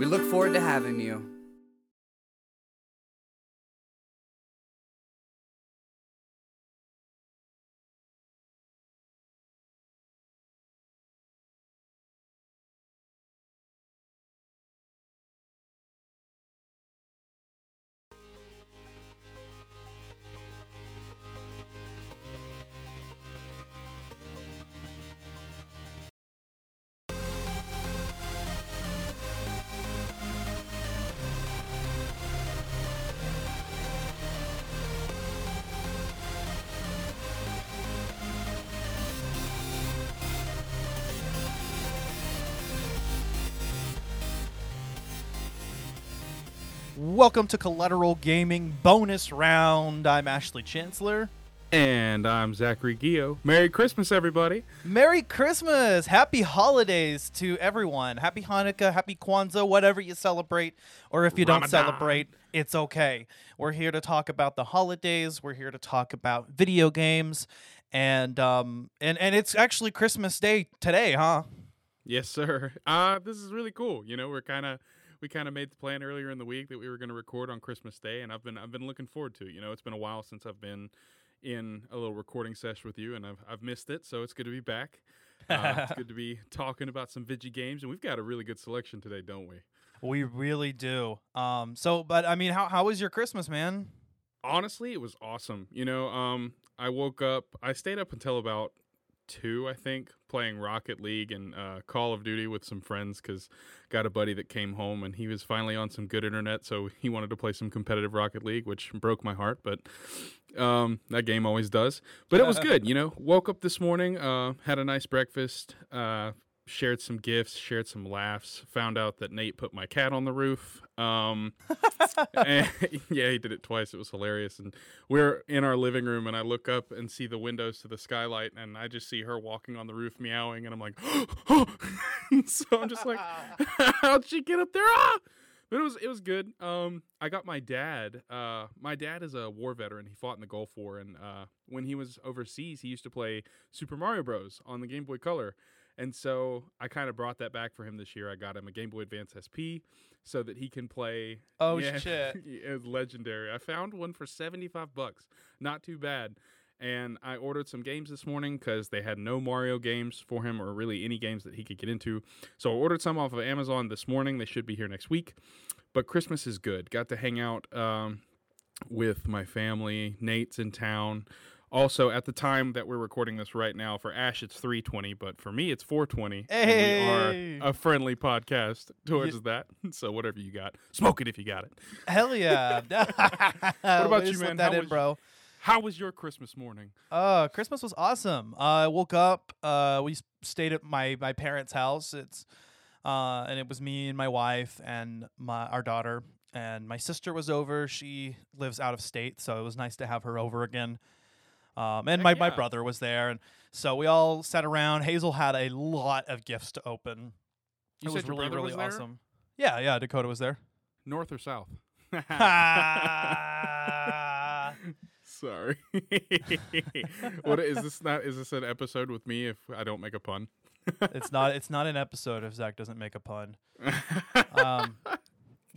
We look forward to having you. Welcome to Collateral Gaming bonus round. I'm Ashley Chancellor. And I'm Zachary Gio. Merry Christmas, everybody. Merry Christmas! Happy holidays to everyone. Happy Hanukkah, happy Kwanzaa, whatever you celebrate, or if you don't Ramadan. celebrate, it's okay. We're here to talk about the holidays. We're here to talk about video games, and um, and and it's actually Christmas Day today, huh? Yes, sir. Uh, this is really cool. You know, we're kind of we kind of made the plan earlier in the week that we were going to record on Christmas Day, and I've been I've been looking forward to it. You know, it's been a while since I've been in a little recording session with you, and I've I've missed it, so it's good to be back. Uh, it's good to be talking about some Vigi games, and we've got a really good selection today, don't we? We really do. Um, so, but I mean, how how was your Christmas, man? honestly it was awesome you know um i woke up i stayed up until about two i think playing rocket league and uh, call of duty with some friends because got a buddy that came home and he was finally on some good internet so he wanted to play some competitive rocket league which broke my heart but um, that game always does. But it was good you know? Woke up this morning uh, had a nice breakfast uh, shared some gifts shared some laughs found out that nate put my cat on the roof um, and, yeah, he did it twice. It was hilarious. And we're in our living room, and I look up and see the windows to the skylight, and I just see her walking on the roof meowing, and I'm like, so I'm just like, how'd she get up there? Ah! But it was it was good. Um, I got my dad. Uh, my dad is a war veteran. He fought in the Gulf War, and uh, when he was overseas, he used to play Super Mario Bros. on the Game Boy Color. And so I kind of brought that back for him this year. I got him a Game Boy Advance SP so that he can play. Oh, yeah, shit. It's legendary. I found one for 75 bucks. Not too bad. And I ordered some games this morning because they had no Mario games for him or really any games that he could get into. So I ordered some off of Amazon this morning. They should be here next week. But Christmas is good. Got to hang out um, with my family. Nate's in town. Also, at the time that we're recording this right now, for Ash it's 320, but for me it's 420. And Hey! we are a friendly podcast towards that. So whatever you got, smoke it if you got it. Hell yeah! what about you, man? That How in, was- bro. How was your Christmas morning? Uh, Christmas was awesome. Uh, I woke up. Uh, we stayed at my my parents' house. It's uh, and it was me and my wife and my our daughter and my sister was over. She lives out of state, so it was nice to have her over again. Um, and Heck my, my brother was there, and so we all sat around. Hazel had a lot of gifts to open. You it was really really was there? awesome. Yeah, yeah. Dakota was there. North or south? Sorry. what is this? Not is this an episode with me if I don't make a pun? it's not. It's not an episode if Zach doesn't make a pun. um,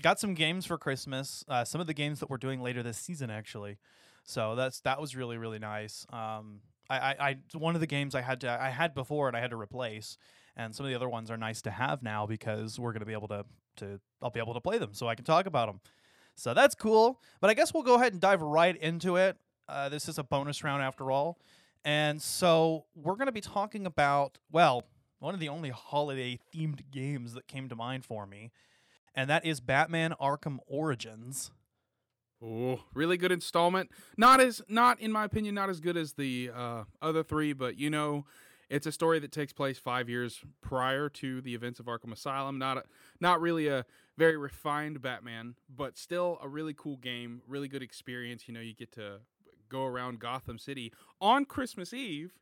got some games for Christmas. Uh, some of the games that we're doing later this season, actually. So that's that was really really nice. Um, I, I, I one of the games I had to I had before and I had to replace, and some of the other ones are nice to have now because we're gonna be able to to I'll be able to play them so I can talk about them. So that's cool. But I guess we'll go ahead and dive right into it. Uh, this is a bonus round after all. And so we're to be talking about, well, one of the only holiday themed games that came to mind for me, and that is Batman Arkham Origins. Oh, really good installment. Not as not in my opinion not as good as the uh, other three, but you know, It's a story that takes place five years prior to the events of Arkham Asylum. Not a, not really a very refined Batman, but still a really cool game, really good experience. You know, you get to go around Gotham City on Christmas Eve,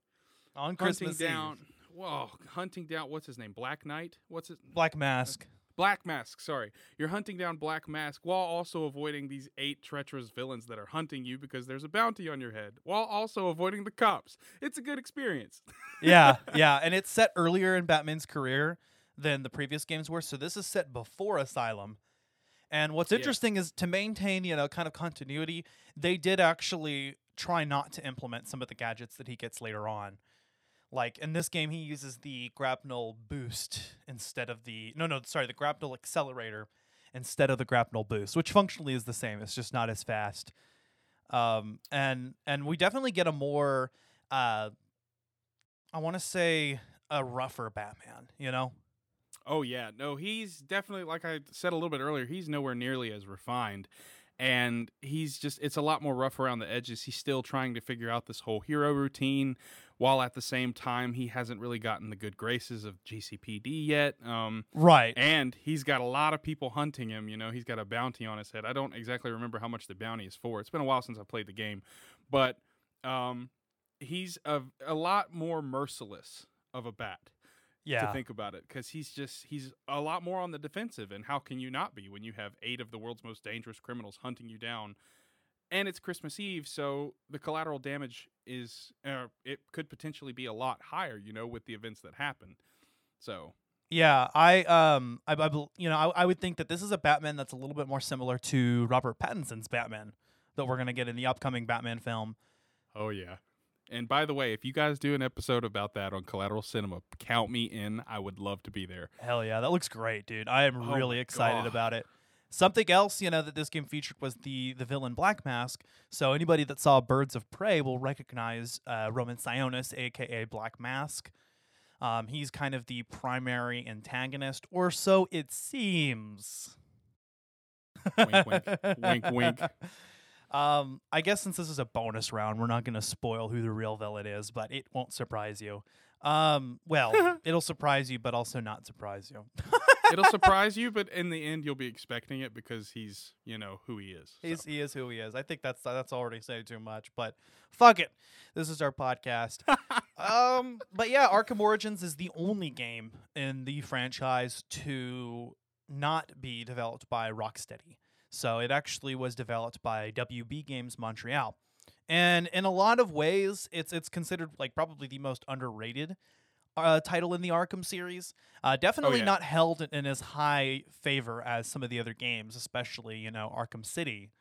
On hunting Christmas down. Eve. Whoa, hunting down. What's his name? Black Knight. What's his Black Mask. Black Mask, sorry. You're hunting down Black Mask while also avoiding these eight treacherous villains that are hunting you because there's a bounty on your head, while also avoiding the cops. It's a good experience. yeah, yeah, and it's set earlier in Batman's career than the previous games were. So this is set before Asylum. And what's Yeah. interesting is to maintain, you know, kind of continuity, they did actually try not to implement some of the gadgets that he gets later on. Like in this game, he uses the grapnel boost instead of the no, no, sorry, the grapnel accelerator instead of the grapnel boost, which functionally is the same. It's just not as fast. Um, and and we definitely get a more, uh, I want to say a rougher Batman. You know, Oh yeah, no, he's definitely like I said a little bit earlier. He's nowhere nearly as refined, and he's just it's a lot more rough around the edges. He's still trying to figure out this whole hero routine, while at the same time he hasn't really gotten the good graces of GCPD yet. Um, right? and he's got a lot of people hunting him. You know, he's got a bounty on his head. I don't exactly remember how much the bounty is for. It's been a while since I played the game, but um, he's a a lot more merciless of a bat Yeah, to think about it because he's just he's a lot more on the defensive and how can you not be when you have eight of the world's most dangerous criminals hunting you down and it's christmas eve so the collateral damage is uh, it could potentially be a lot higher you know with the events that happen so Yeah, I um I, I you know I, I would think that this is a Batman that's a little bit more similar to Robert Pattinson's Batman that we're gonna get in the upcoming Batman film. oh yeah and by the way if you guys do an episode about that on collateral cinema count me in i would love to be there Hell yeah, that looks great, dude. I am Oh really excited God. about it. Something else, you know, that this game featured was the the villain Black Mask. So anybody that saw Birds of Prey will recognize uh, Roman Sionis, aka Black Mask. Um, he's kind of the primary antagonist, or so it seems. Wink, wink. Wink, wink. Um, I guess since this is a bonus round, we're not going to spoil who the real villain is, but it won't surprise you. Um, well, it'll surprise you, but also not surprise you. it'll surprise you but in the end you'll be expecting it because he's you know who he is so. He's, he is who he is. I think that's that's already saying too much, but fuck it. This is our podcast. um, but yeah, Arkham Origins is the only game in the franchise to not be developed by Rocksteady. So it actually was developed by WB Games Montreal. And in a lot of ways, it's it's considered like probably the most underrated uh, title in the Arkham series. Uh, definitely yeah. not held in, in as high favor as some of the other games, especially you know Arkham City.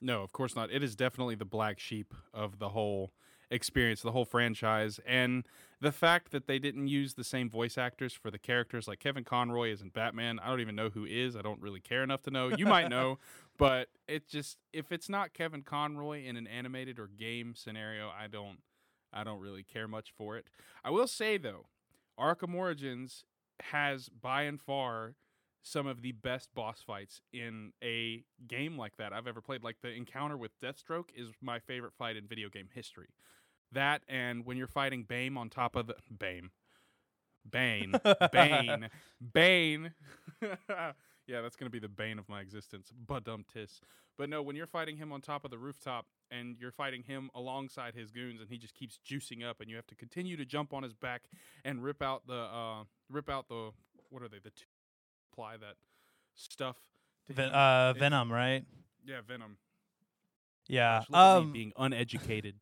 No, of course not. It is definitely the black sheep of the whole experience, the whole franchise. And the fact that they didn't use the same voice actors for the characters, like Kevin Conroy isn't Batman. I don't even know who is. I don't really care enough to know. You might know, but it just if it's not Kevin Conroy in an animated or game scenario, I don't I don't really care much for it. I will say though, Arkham Origins has by and far some of the best boss fights in a game like that I've ever played. Like the encounter with Deathstroke is my favorite fight in video game history. That and when you're fighting Bane on top of the Bane. Bane. Bane. Bane. yeah, that's gonna be the bane of my existence. Badum tis. But no, when you're fighting him on top of the rooftop and you're fighting him alongside his goons and he just keeps juicing up and you have to continue to jump on his back and rip out the uh rip out the what are they, the two apply that stuff to Ven- him. uh, It- Venom, right? Yeah, Venom. Yeah. Gosh, look at me Um, being uneducated.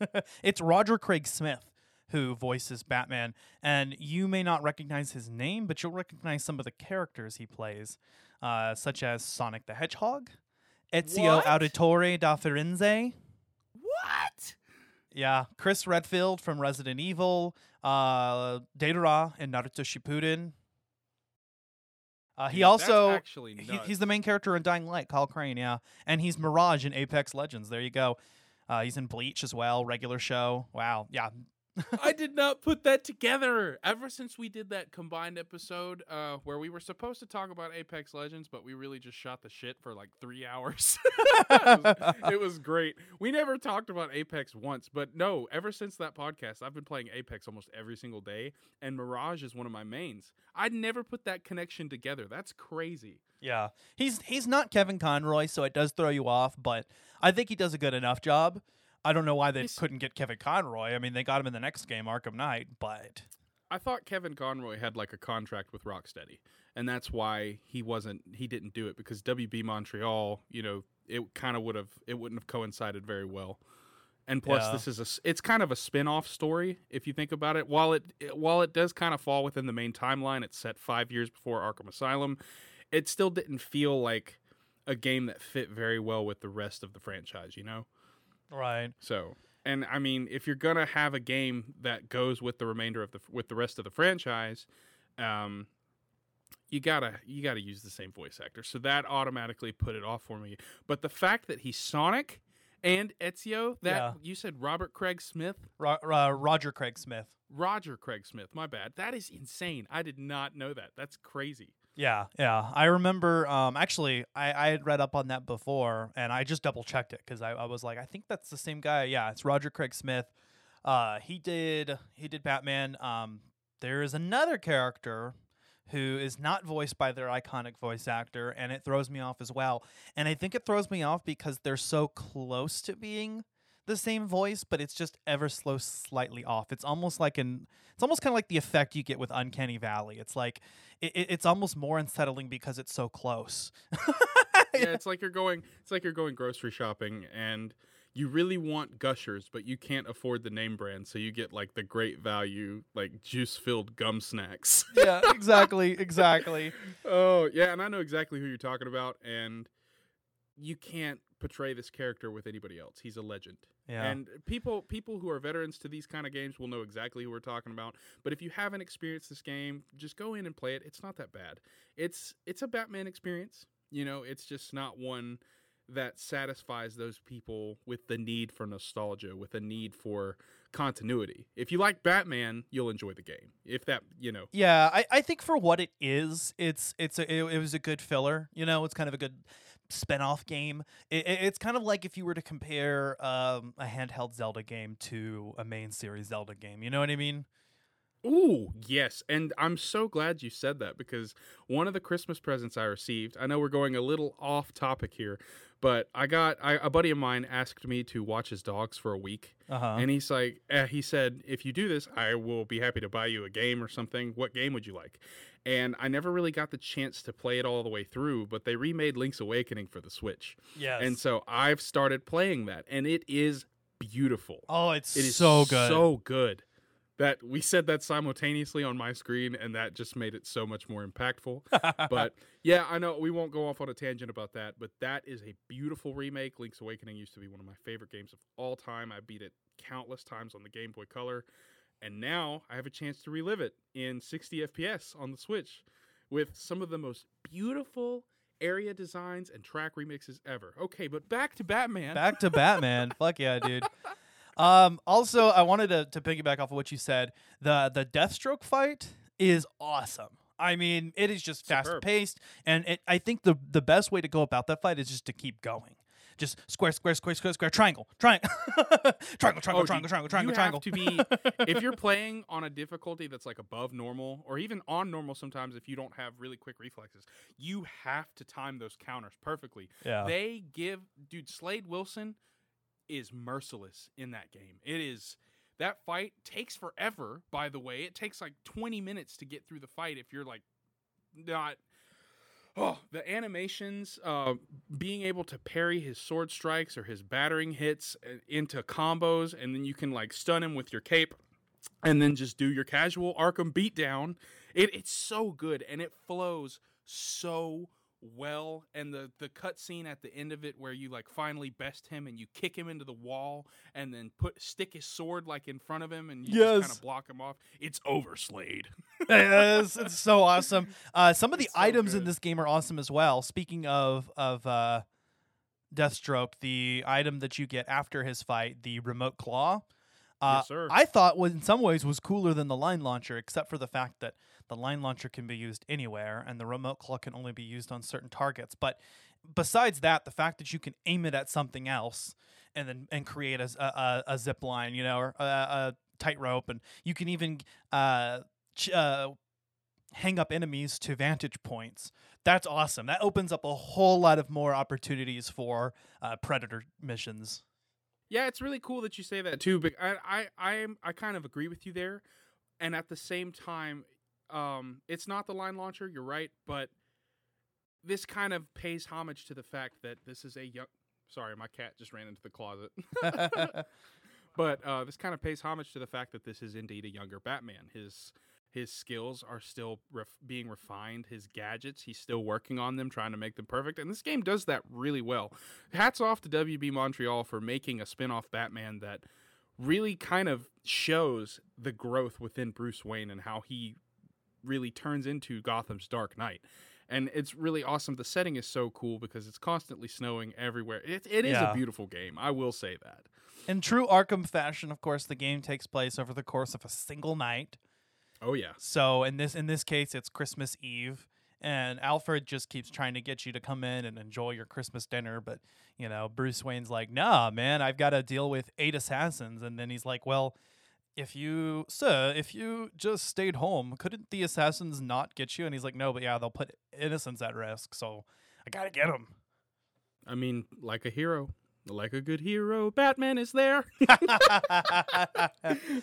it's Roger Craig Smith who voices Batman, and you may not recognize his name, but you'll recognize some of the characters he plays, uh, such as Sonic the Hedgehog, Ezio What? Auditore da Firenze. what? Yeah, Chris Redfield from Resident Evil, uh, Deidara in Naruto Shippuden. Uh, he Dude, also actually he, he's the main character in Dying Light, Kyle Crane, yeah, and he's Mirage in Apex Legends. There you go. Uh, he's in Bleach as well, regular show. Wow, yeah, I did not put that together. Ever since we did that combined episode uh, where we were supposed to talk about Apex Legends, but we really just shot the shit for like three hours. it, was, it was great. We never talked about Apex once, but no, ever since that podcast, I've been playing Apex almost every single day, and Mirage is one of my mains. I'd never put that connection together. That's crazy. Yeah, he's he's not Kevin Conroy, so it does throw you off. But I think he does a good enough job. I don't know why they He's- couldn't get Kevin Conroy. I mean, they got him in the next game, Arkham Knight, but I thought Kevin Conroy had like a contract with Rocksteady, and that's why he wasn't he didn't do it because WB Montreal, you know, it kind of would have it wouldn't have coincided very well. And plus, Yeah. this is a s- it's kind of a spin-off story if you think about it. While it it- while it does kind of fall within the main timeline, it's set five years before Arkham Asylum. It still didn't feel like a game that fit very well with the rest of the franchise, you know. Right. So, and I mean, if you're gonna have a game that goes with the remainder of the with the rest of the franchise, um, you gotta you gotta use the same voice actor. So that automatically put it off for me. But the fact that he's Sonic and Ezio, that Yeah. you said Robert Craig Smith, Ro- uh, Roger Craig Smith. Roger Craig Smith, my bad. That is insane. I did not know that. That's crazy. Yeah, yeah. I remember. Um, actually, I, I had read up on that before, and I just double checked it because I, I was like, I think that's the same guy. Yeah, it's Roger Craig Smith. Uh, he did he did Batman. Um, there is another character who is not voiced by their iconic voice actor, and it throws me off as well. And I think it throws me off because they're so close to being the same voice, but it's just ever slow slightly off. It's almost like an it's almost kind of like the effect you get with Uncanny Valley. It's like it, it- it's almost more unsettling because it's so close. yeah, it's like you're going it's like you're going grocery shopping and you really want gushers, but you can't afford the name brand, so you get like the great value, like juice filled gum snacks. yeah, exactly, exactly. oh, yeah, and I know exactly who you're talking about, and you can't portray this character with anybody else. He's a legend. Yeah. And people people who are veterans to these kind of games will know exactly who we're talking about. But if you haven't experienced this game, just go in and play it. It's not that bad. It's it's a Batman experience. You know, it's just not one that satisfies those people with the need for nostalgia, with a need for continuity. If you like Batman, you'll enjoy the game. If that, you know, Yeah, I, I think for what it is, it's it's a, it, it was a good filler. You know, it's kind of a good spin-off game. It, it- it's kind of like if you were to compare um, a handheld Zelda game to a main series Zelda game. You know what I mean? Ooh, yes. And I'm so glad you said that because one of the Christmas presents I received, I know we're going a little off topic here, but I got I, a buddy of mine asked me to watch his dogs for a week. Uh huh. And he's like, uh, he said, if you do this, I will be happy to buy you a game or something. What game would you like? And I never really got the chance to play it all the way through, but they remade Link's Awakening for the Switch. Yes. And so I've started playing that, and it is beautiful. oh, it's It is so good. So good. That we said that simultaneously on my screen, and that just made it so much more impactful. but yeah, I know we won't go off on a tangent about that, but that is a beautiful remake. Link's Awakening used to be one of my favorite games of all time. I beat it countless times on the Game Boy Color, and now I have a chance to relive it in 60 FPS on the Switch with some of the most beautiful area designs and track remixes ever. Okay, but back to Batman. Back to Batman. Fuck yeah, dude. Um, also, I wanted to, to piggyback off of what you said. The the Deathstroke fight is awesome. I mean, it is just fast paced, and it, I think the the best way to go about that fight is just to keep going. Just square, square, square, square, square, triangle, triangle, triangle, triangle, Oh, triangle, triangle, triangle, you triangle. have to be if you're playing on a difficulty that's like above normal or even on normal sometimes if you don't have really quick reflexes you have to time those counters perfectly yeah. they give dude slade wilson is merciless in that game it is that fight takes forever by the way it takes like 20 minutes to get through the fight if you're like not Oh, the animations, uh, being able to parry his sword strikes or his battering hits uh, into combos, and then you can like stun him with your cape, and then just do your casual Arkham beatdown. It, it's so good, and it flows so well. And the the cutscene at the end of it, where you like finally best him and you kick him into the wall, and then put stick his sword like in front of him, and you Yes. just kind of block him off. It's over, Slade. yes, it's so awesome. Uh, some of the so items in this game are awesome as well. Speaking of of uh, Deathstroke, the item that you get after his fight, the remote claw, Uh, Yes, sir. I thought was in some ways was cooler than the line launcher, except for the fact that the line launcher can be used anywhere and the remote claw can only be used on certain targets. But besides that, the fact that you can aim it at something else and then and create a a zip line, you know, or a, a tightrope, and you can even uh, ch- uh, hang up enemies to vantage points. That's awesome. That opens up a whole lot of more opportunities for uh, predator missions. Yeah, it's really cool that you say that too. But I, I, I am, I kind of agree with you there, and at the same time, um, it's not the line launcher. You're right, but this kind of pays homage to the fact that this is a young. Sorry, my cat just ran into the closet. but uh, this kind of pays homage to the fact that this is indeed a younger Batman. His his skills are still ref- being refined. His gadgets, he's still working on them, trying to make them perfect. And this game does that really well. Hats off to WB Montreal for making a spin-off Batman that really kind of shows the growth within Bruce Wayne and how he really turns into Gotham's Dark Knight. And it's really awesome. The setting is so cool because it's constantly snowing everywhere. It, it is Yeah. a beautiful game. I will say that. In true Arkham fashion, of course, the game takes place over the course of a single night. Oh yeah. So in this in this case, it's Christmas Eve, and Alfred just keeps trying to get you to come in and enjoy your Christmas dinner. But you know, Bruce Wayne's like, "Nah, man, I've got to deal with eight assassins." And then he's like, "Well." If you, sir, if you just stayed home, couldn't the assassins not get you? And he's like, no, but yeah, they'll put innocents at risk. So I gotta get them. I mean, like a hero. Like a good hero, Batman is there.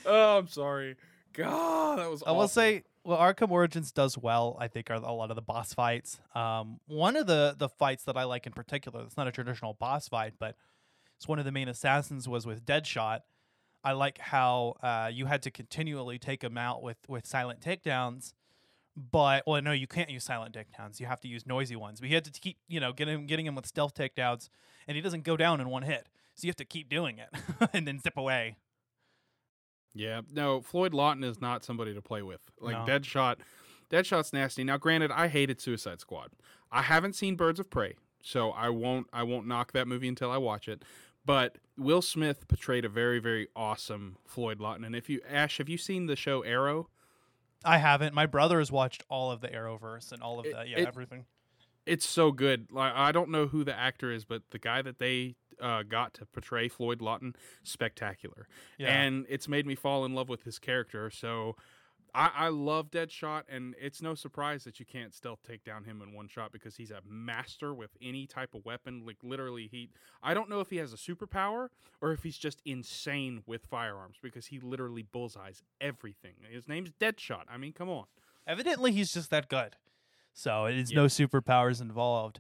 oh, I'm sorry. God, that was I will say, well, Arkham Origins does well. I think are a lot of the boss fights. Um, one of the the fights that I like in particular, it's not a traditional boss fight, but it's one of the main assassins was with Deadshot. I like how uh, you had to continually take him out with with silent takedowns, but well, no, you can't use silent takedowns. You have to use noisy ones. But you had to keep, you know, getting getting him with stealth takedowns, and he doesn't go down in one hit. So you have to keep doing it and then zip away. Yeah, no, Floyd Lawton is not somebody to play with. Like No. Deadshot, Deadshot's nasty. Now, granted, I hated Suicide Squad. I haven't seen Birds of Prey, so I won't I won't knock that movie until I watch it. But Will Smith portrayed a very very awesome Floyd Lawton. And if you Ash, have you seen the show Arrow? I haven't. My brother has watched all of the Arrowverse and all of It- the yeah it- everything. It's so good. Like I don't know who the actor is, but the guy that they uh, got to portray Floyd Lawton, spectacular. Yeah. and it's made me fall in love with his character. So I, I love Deadshot, and it's no surprise that you can't stealth take down him in one shot because he's a master with any type of weapon. Like literally, he I don't know if he has a superpower or if he's just insane with firearms because he literally bullseyes everything. His name's Deadshot. I mean, come on. Evidently, he's just that good. So it is Yeah. no superpowers involved.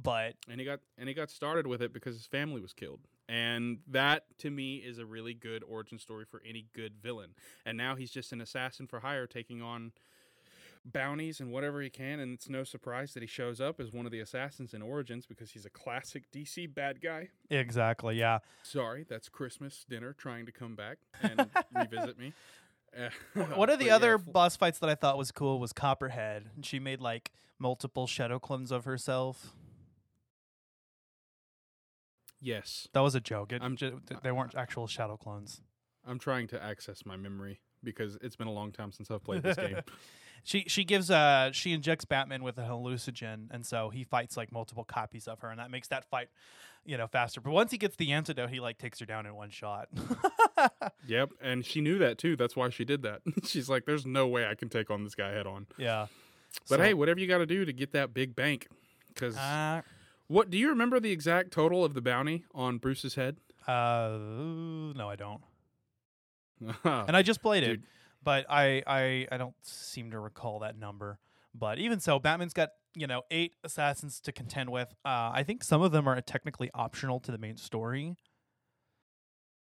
But and he got and he got started with it because his family was killed and that to me is a really good origin story for any good villain and now he's just an assassin for hire taking on bounties and whatever he can and it's no surprise that he shows up as one of the assassins in origins because he's a classic dc bad guy exactly, yeah. sorry that's christmas dinner trying to come back and revisit me One of the but yeah, other boss fights that I thought was cool was Copperhead. And She made like multiple shadow clones of herself. Yes That was a joke. It, I'm- ju- th- they weren't actual shadow clones. i'm trying to access my memory because it's been a long time since i've played this game She she gives uh she injects Batman with a hallucinogen, and so he fights like multiple copies of her, and that makes that fight, you know, faster. But once he gets the antidote, he like takes her down in one shot. Yep, and she knew that too. That's why she did that. She's like, "There's no way I can take on this guy head on." yeah. But So- hey, whatever you got to do to get that big bank. Because Uh, what do you remember the exact total of the bounty on Bruce's head? uh, no, I don't. and I just played it, but I, I I don't seem to recall that number. But even so, Batman's got you know eight assassins to contend with. Uh, I think some of them are technically optional to the main story,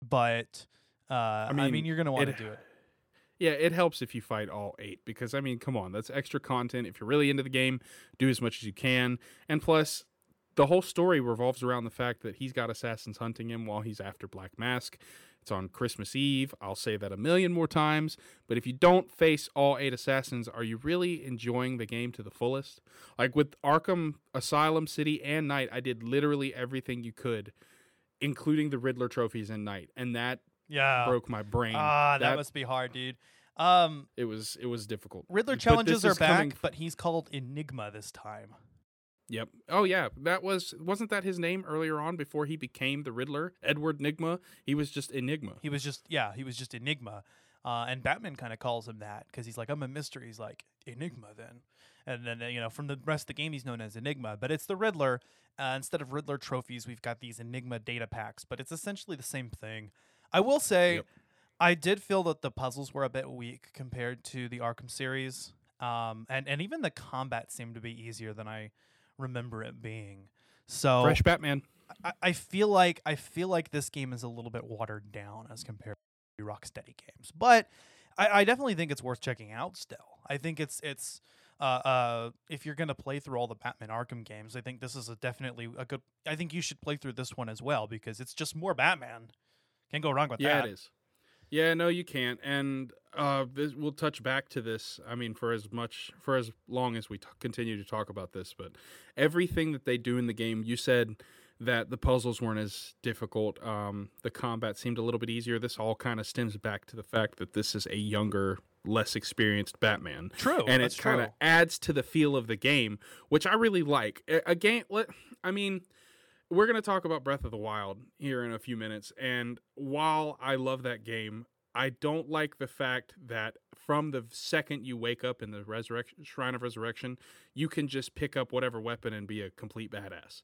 but uh, I mean, mean, you're gonna want to do it. yeah, it helps if you fight all eight because I mean, come on, that's extra content. If you're really into the game, do as much as you can. And plus, the whole story revolves around the fact that he's got assassins hunting him while he's after Black Mask. It's on Christmas Eve. I'll say that a million more times. But if you don't face all eight assassins, are you really enjoying the game to the fullest? Like with Arkham Asylum City and Knight, I did literally everything you could, including the Riddler trophies in Knight. And that Yeah. broke my brain. Ah, that, must be hard, dude. Um, it was it was difficult. Riddler But challenges are coming back, but he's called Enigma this time. Yep. Oh yeah, that was wasn't that his name earlier on before he became the Riddler, Edward Nigma. He was just Enigma. He was just yeah, he was just Enigma, uh, and Batman kind of calls him that because he's like I'm a mystery. He's like Enigma then, and then uh, you know from the rest of the game he's known as Enigma, but it's the Riddler. Uh, instead of Riddler trophies, we've got these Enigma data packs, but it's essentially the same thing. I will say, Yep. I did feel that the puzzles were a bit weak compared to the Arkham series, um, and and even the combat seemed to be easier than I remember it being. So Fresh Batman. I, I feel like I feel like this game is a little bit watered down as compared to Rocksteady games, but I, I definitely think it's worth checking out. Still, I think it's it's uh, uh, if you're gonna play through all the Batman Arkham games, I think this is a definitely a good. I think you should play through this one as well because it's just more Batman. Can't go wrong with Yeah, that. Yeah, it is. Yeah, no, you can't. And uh, we'll touch back to this. I mean, for as much, for as long as we t- continue to talk about this, but everything that they do in the game, you said that the puzzles weren't as difficult. Um, the combat seemed a little bit easier. This all kind of stems back to the fact that this is a younger, less experienced Batman. True, and it kind of adds to the feel of the game, which I really like. A, a game, I mean, we're going to talk about Breath of the Wild here in a few minutes. And while I love that game, I don't like the fact that from the second you wake up in the resurrection Shrine of Resurrection, you can just pick up whatever weapon and be a complete badass.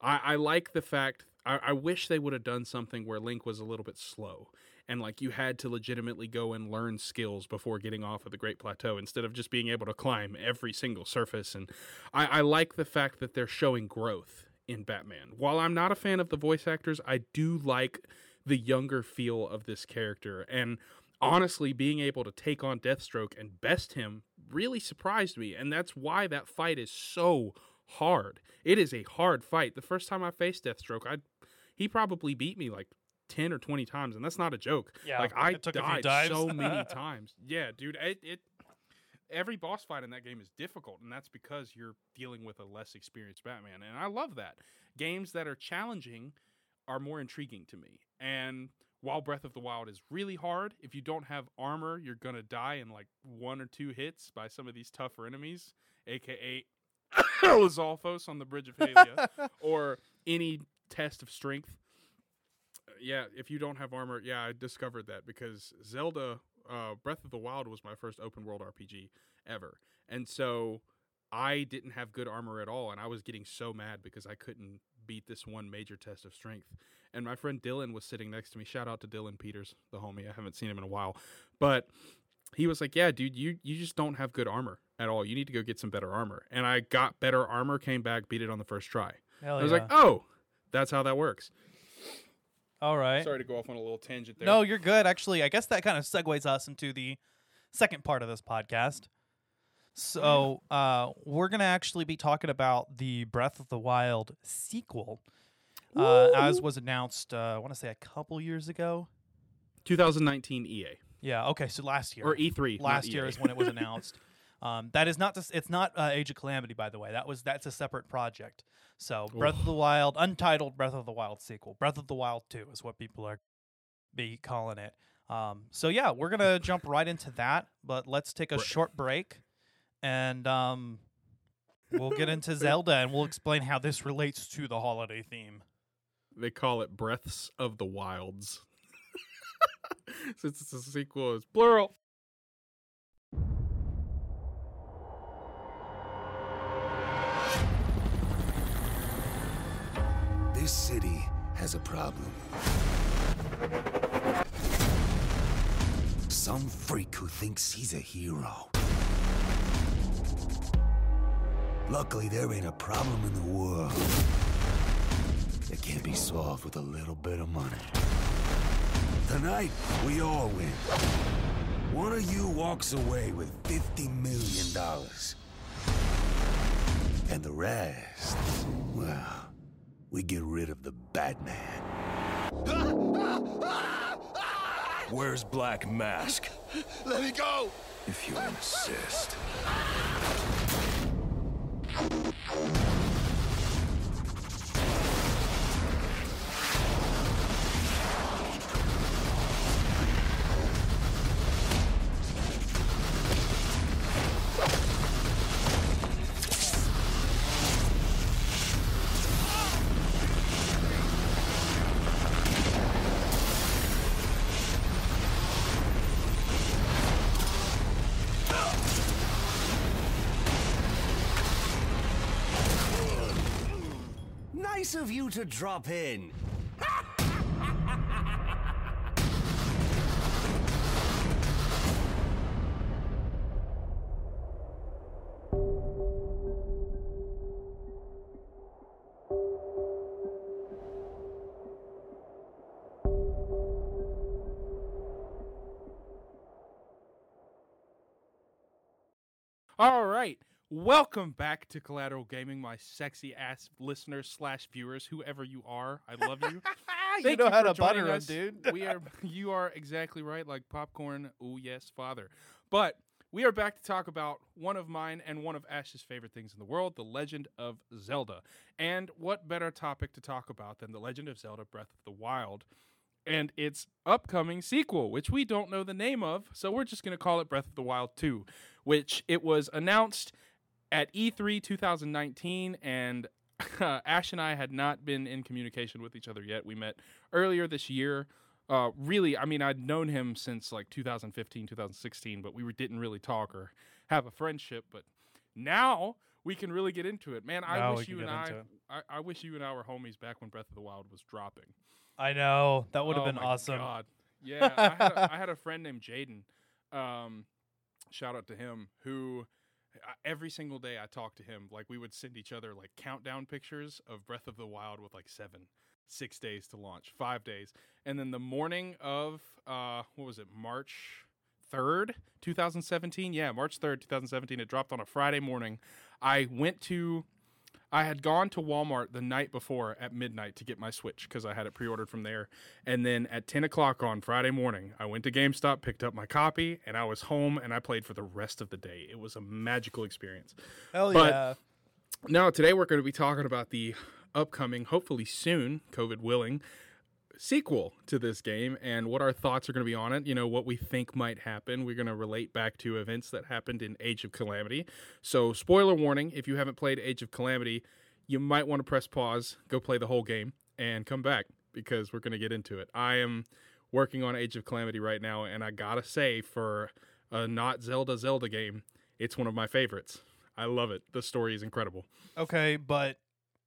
I, I like the fact. I, I wish they would have done something where Link was a little bit slow and like you had to legitimately go and learn skills before getting off of the Great Plateau instead of just being able to climb every single surface. And I, I like the fact that they're showing growth in Batman. While I'm not a fan of the voice actors, I do like the younger feel of this character. And honestly, being able to take on Deathstroke and best him really surprised me. And that's why that fight is so hard. It is a hard fight. The first time I faced Deathstroke, I he probably beat me like 10 or 20 times and that's not a joke. Yeah, like I it took a few died dives. so many times. Yeah, dude, it, it every boss fight in that game is difficult and that's because you're dealing with a less experienced Batman and I love that. Games that are challenging are more intriguing to me. And while Breath of the Wild is really hard, if you don't have armor, you're going to die in like one or two hits by some of these tougher enemies, aka Lizalfos on the Bridge of Hylia or any test of strength. Yeah, if you don't have armor, yeah, I discovered that because Zelda uh, Breath of the Wild was my first open world RPG ever. And so I didn't have good armor at all and I was getting so mad because I couldn't beat this one major test of strength. And my friend Dylan was sitting next to me. Shout out to Dylan Peters, the homie. I haven't seen him in a while. But he was like, "Yeah, dude, you you just don't have good armor at all. You need to go get some better armor." And I got better armor, came back, beat it on the first try. Hell I was yeah. like, "Oh, that's how that works." All right. Sorry to go off on a little tangent there. No, you're good. Actually, I guess that kind of segues us into the second part of this podcast. So, uh, we're going to actually be talking about the Breath of the Wild sequel, uh, as was announced, uh, I want to say a couple years ago. 2019 EA Yeah, okay, so last year. or E3. last year EA. is when it was announced. Um, that is not, to, it's not uh, Age of Calamity, by the way. That was that's a separate project. So Breath of the Wild, untitled Breath of the Wild sequel. Breath of the Wild Two is what people are be calling it. Um, so yeah, we're gonna jump right into that, but let's take a short break, and um, we'll get into Zelda, and we'll explain how this relates to the holiday theme. They call it Breaths of the Wilds. Since it's a sequel, it's plural. This city has a problem. Some freak who thinks he's a hero. Luckily, there ain't a problem in the world that can't be solved with a little bit of money. Tonight, we all win. One of you walks away with $50 million. And the rest, well, we get rid of the Batman. Where's Black Mask? Let me go! If you insist. To drop in. All right. Welcome back to Collateral Gaming, my sexy ass listeners slash viewers, whoever you are. I love you. you know you how for to butter us. dude. we are you are exactly right, like popcorn. Oh yes, father. But we are back to talk about one of mine and one of Ash's favorite things in the world, The Legend of Zelda. And what better topic to talk about than The Legend of Zelda Breath of the Wild and its upcoming sequel, which we don't know the name of, so we're just going to call it Breath of the Wild 2, which it was announced at E E3 2019 and Ash and I had not been in communication with each other yet. We met earlier this year. Uh, really, I mean, I'd known him since like 2015, 2016, but we were, didn't really talk or have a friendship. But now we can really get into it, man. I Now wish you and I. I, I wish you and I were homies back when Breath of the Wild was dropping. I know that would have Oh been my awesome. God. Yeah, I had, a, I had a friend named Jaden. Um, shout out to him who every single day I talked to him. Like we would send each other like countdown pictures of Breath of the Wild with like seven, six days to launch, five days, and then the morning of uh, what was it, March third, two thousand seventeen? Yeah, March third, two thousand seventeen. It dropped on a Friday morning. I went to I had gone to Walmart the night before at midnight to get my Switch because I had it pre-ordered from there. And then at 10 o'clock on Friday morning, I went to GameStop, picked up my copy, and I was home and I played for the rest of the day. It was a magical experience. Hell But- yeah. Now, today we're going to be talking about the upcoming, hopefully soon, COVID willing, sequel to this game and what our thoughts are going to be on it. You know, what we think might happen. We're going to relate back to events that happened in Age of Calamity. So, spoiler warning if you haven't played Age of Calamity, you might want to press pause, go play the whole game, and come back because we're going to get into it. I am working on Age of Calamity right now, and I gotta say, for a not Zelda Zelda game, it's one of my favorites. I love it. The story is incredible. Okay, but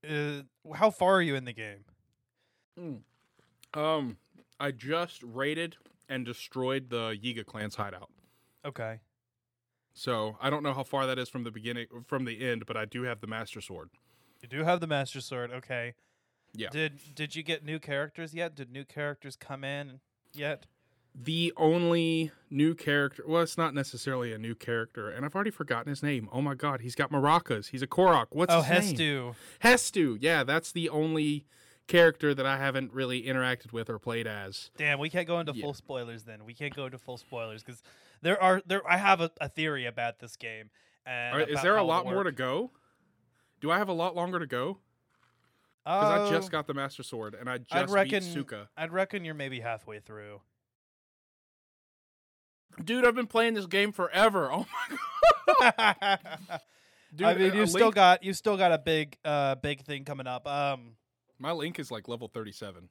uh, how far are you in the game? Um, I just raided and destroyed the Yiga clan's hideout. Okay. So I don't know how far that is from the beginning, from the end, but I do have the Master Sword. You do have the Master Sword. Okay. Yeah. Did Did you get new characters yet? Did new characters come in yet? The only new character, well, it's not necessarily a new character, and I've already forgotten his name. Oh my god, he's got maracas. He's a Korok. What's oh, his name? Hestu. Hestu. Yeah, that's the only character that I haven't really interacted with or played as. Damn, we can't go into Yeah. full spoilers then. We can't go into full spoilers because there are there. I have a, a theory about this game. And All right, is there a lot more to go? Do I have a lot longer to go? Because I just Uh, got the Master Sword and I just I'd reckon. beat Sooga. I'd reckon you're maybe halfway through. Dude, I've been playing this game forever. Oh my god. Dude, I mean, you still got you still got a big uh big thing coming up. Um, my link is like level 37.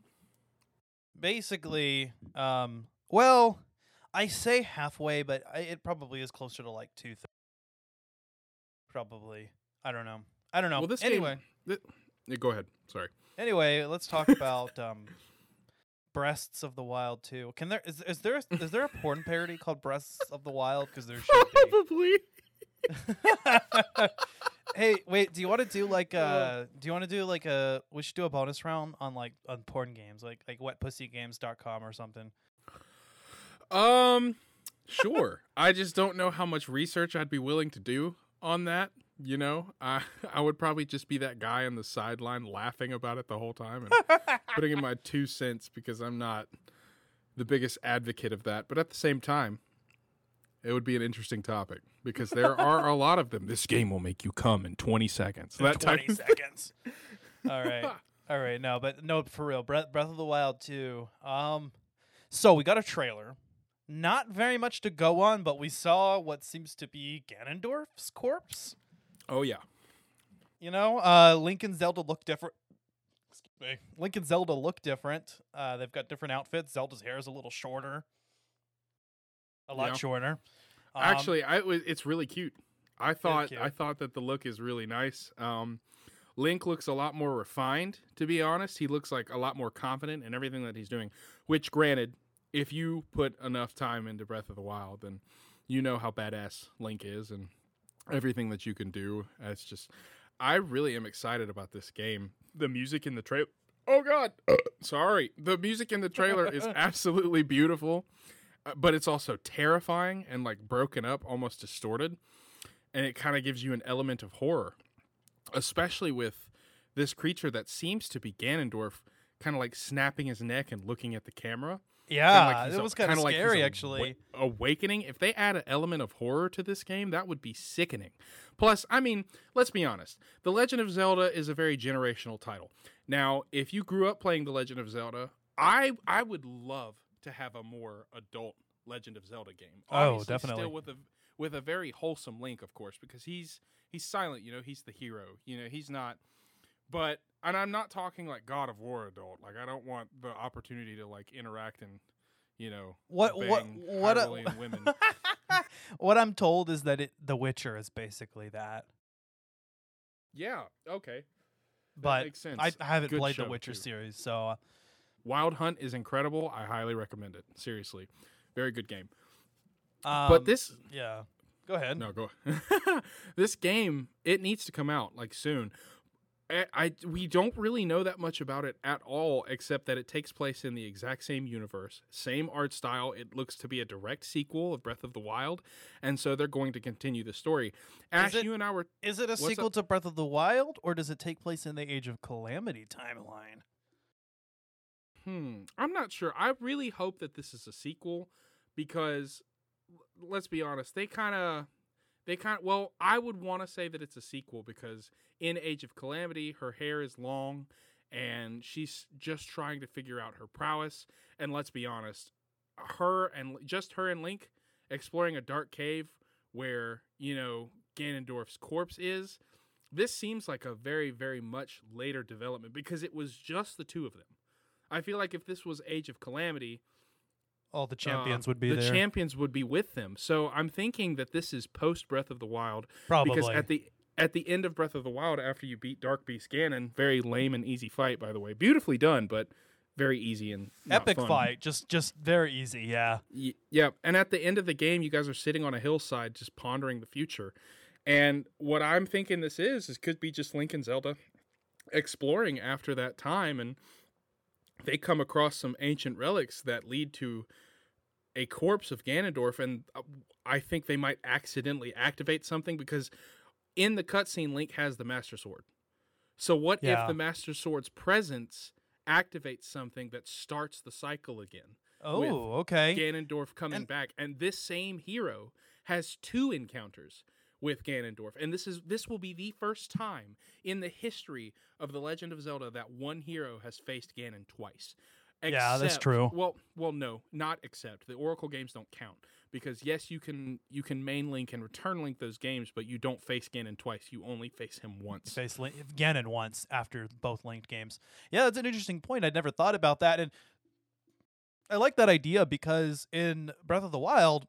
basically, um, well, I say halfway, but I, it probably is closer to like two. Th- probably, I don't know. I don't know. Well, this anyway, game, th- yeah, go ahead. Sorry. anyway, let's talk about um, breasts of the wild too. Can there is is there a, is there a porn parody called Breasts of the Wild? Because there should be. Probably. hey, wait. Do you want to do like a? Do you want to do like a? We should do a bonus round on like on porn games, like like wetpussygames.com or something. Um, sure. I just don't know how much research I'd be willing to do on that. You know, I I would probably just be that guy on the sideline laughing about it the whole time and putting in my two cents because I'm not the biggest advocate of that. But at the same time, it would be an interesting topic because there are a lot of them. This game will make you come in 20 seconds. That Twenty of- seconds. All right, all right. No, but no, for real. Breath Breath of the Wild too. Um, so we got a trailer. Not very much to go on, but we saw what seems to be Ganondorf's corpse. Oh yeah. You know, uh, Link and Zelda look different. Excuse me. Link and Zelda look different. Uh, they've got different outfits. Zelda's hair is a little shorter, a lot shorter. Um, Actually, I it's really cute. I thought cute. I thought that the look is really nice. Um, Link looks a lot more refined, to be honest. He looks like a lot more confident in everything that he's doing. Which, granted, if you put enough time into Breath of the Wild, then you know how badass Link is and everything that you can do. It's just, I really am excited about this game. The music in the trailer. Oh God, sorry. The music in the trailer is absolutely beautiful, Uh, but it's also terrifying and like broken up, almost distorted, and it kind of gives you an element of horror, especially with this creature that seems to be Ganondorf, kind of like snapping his neck and looking at the camera. Yeah, like it was kind of like scary awa- actually. awakening. If they add an element of horror to this game, that would be sickening. Plus, I mean, let's be honest. The Legend of Zelda is a very generational title. Now, if you grew up playing The Legend of Zelda, I I would love to have a more adult Legend of Zelda game. Oh, definitely. Still with a with a very wholesome Link, of course, because he's he's silent. You know, he's the hero. You know, he's not. But and I'm not talking like God of War adult. Like I don't want the opportunity to like interact and you know What- what- what a- women. what I'm told is that it, The Witcher is basically that. yeah. Okay. But makes sense. I, I haven't Good played the Witcher too. series, so uh, Wild Hunt is incredible. I highly recommend it. Seriously, very good game. um, but this yeah. Go ahead. no go. this game it needs to come out like soon. I, I we don't really know that much about it at all, except that it takes place in the exact same universe, same art style. It looks to be a direct sequel of Breath of the Wild, and so they're going to continue the story. Ash, it- you and I were Is it a sequel up? to Breath of the Wild, or does it take place in the Age of Calamity timeline? Hmm. I'm not sure. I really hope that this is a sequel because let's be honest, they kind of they kind of well, I would want to say that it's a sequel because in Age of Calamity, her hair is long and she's just trying to figure out her prowess and let's be honest, her and just her and Link exploring a dark cave where, you know, Ganondorf's corpse is. This seems like a very very much later development because it was just the two of them. I feel like if this was Age of Calamity, All the uh, champions would be the there. champions would be with them. So I'm thinking that this is post Breath of the Wild Probably. because at the at the end of Breath of the Wild, after you beat Dark Beast Ganon, very lame and easy fight, by the way, beautifully done, but very easy and not Epic fun. fight, just just very easy. Yeah. Y- yeah, and at the end of the game, you guys are sitting on a hillside just pondering the future. And what I'm thinking this is is could be just Link and Zelda exploring after that time, and they come across some ancient relics that lead to a corpse of Ganondorf, and uh, I think they might accidentally activate something because in the cutscene, Link has the Master Sword. So what Yeah. if the Master Sword's presence activates something that starts the cycle again? Oh, okay. Ganondorf coming And- back, and this same hero has two encounters with Ganondorf, and this is this will be the first time in the history of the Legend of Zelda that one hero has faced Ganon twice. Yeah, that's true. Well, well, no, not except the Oracle games don't count because yes, you can you can main link and return link those games, but you don't face Ganon twice. You only face him once. Face Link, Ganon once after both linked games. Yeah, that's an interesting point. I'd never thought about that, and I like that idea because in Breath of the Wild,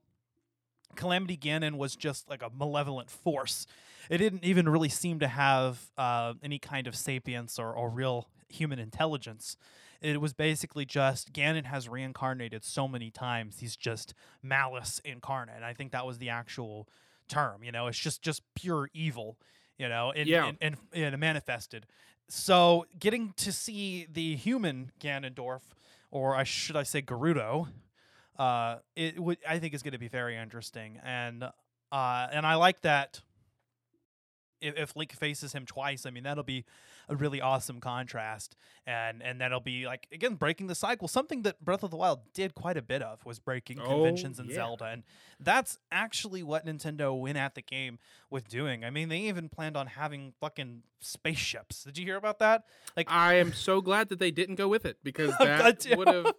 Calamity Ganon was just like a malevolent force. It didn't even really seem to have uh, any kind of sapience or, or real human intelligence. It was basically just Ganon has reincarnated so many times. He's just malice incarnate. And I think that was the actual term. You know, it's just just pure evil. You know, and Yeah. and, and, and manifested. So getting to see the human Ganondorf, or I should I say Gerudo, uh, it would I think is going to be very interesting, and uh, and I like that. If, if Link faces him twice, I mean that'll be a really awesome contrast, and and that'll be like again breaking the cycle. Something that Breath of the Wild did quite a bit of was breaking Oh, conventions in yeah. Zelda, and that's actually what Nintendo went at the game with doing. I mean, they even planned on having fucking spaceships. Did you hear about that? Like, I am so glad that they didn't go with it because That that would have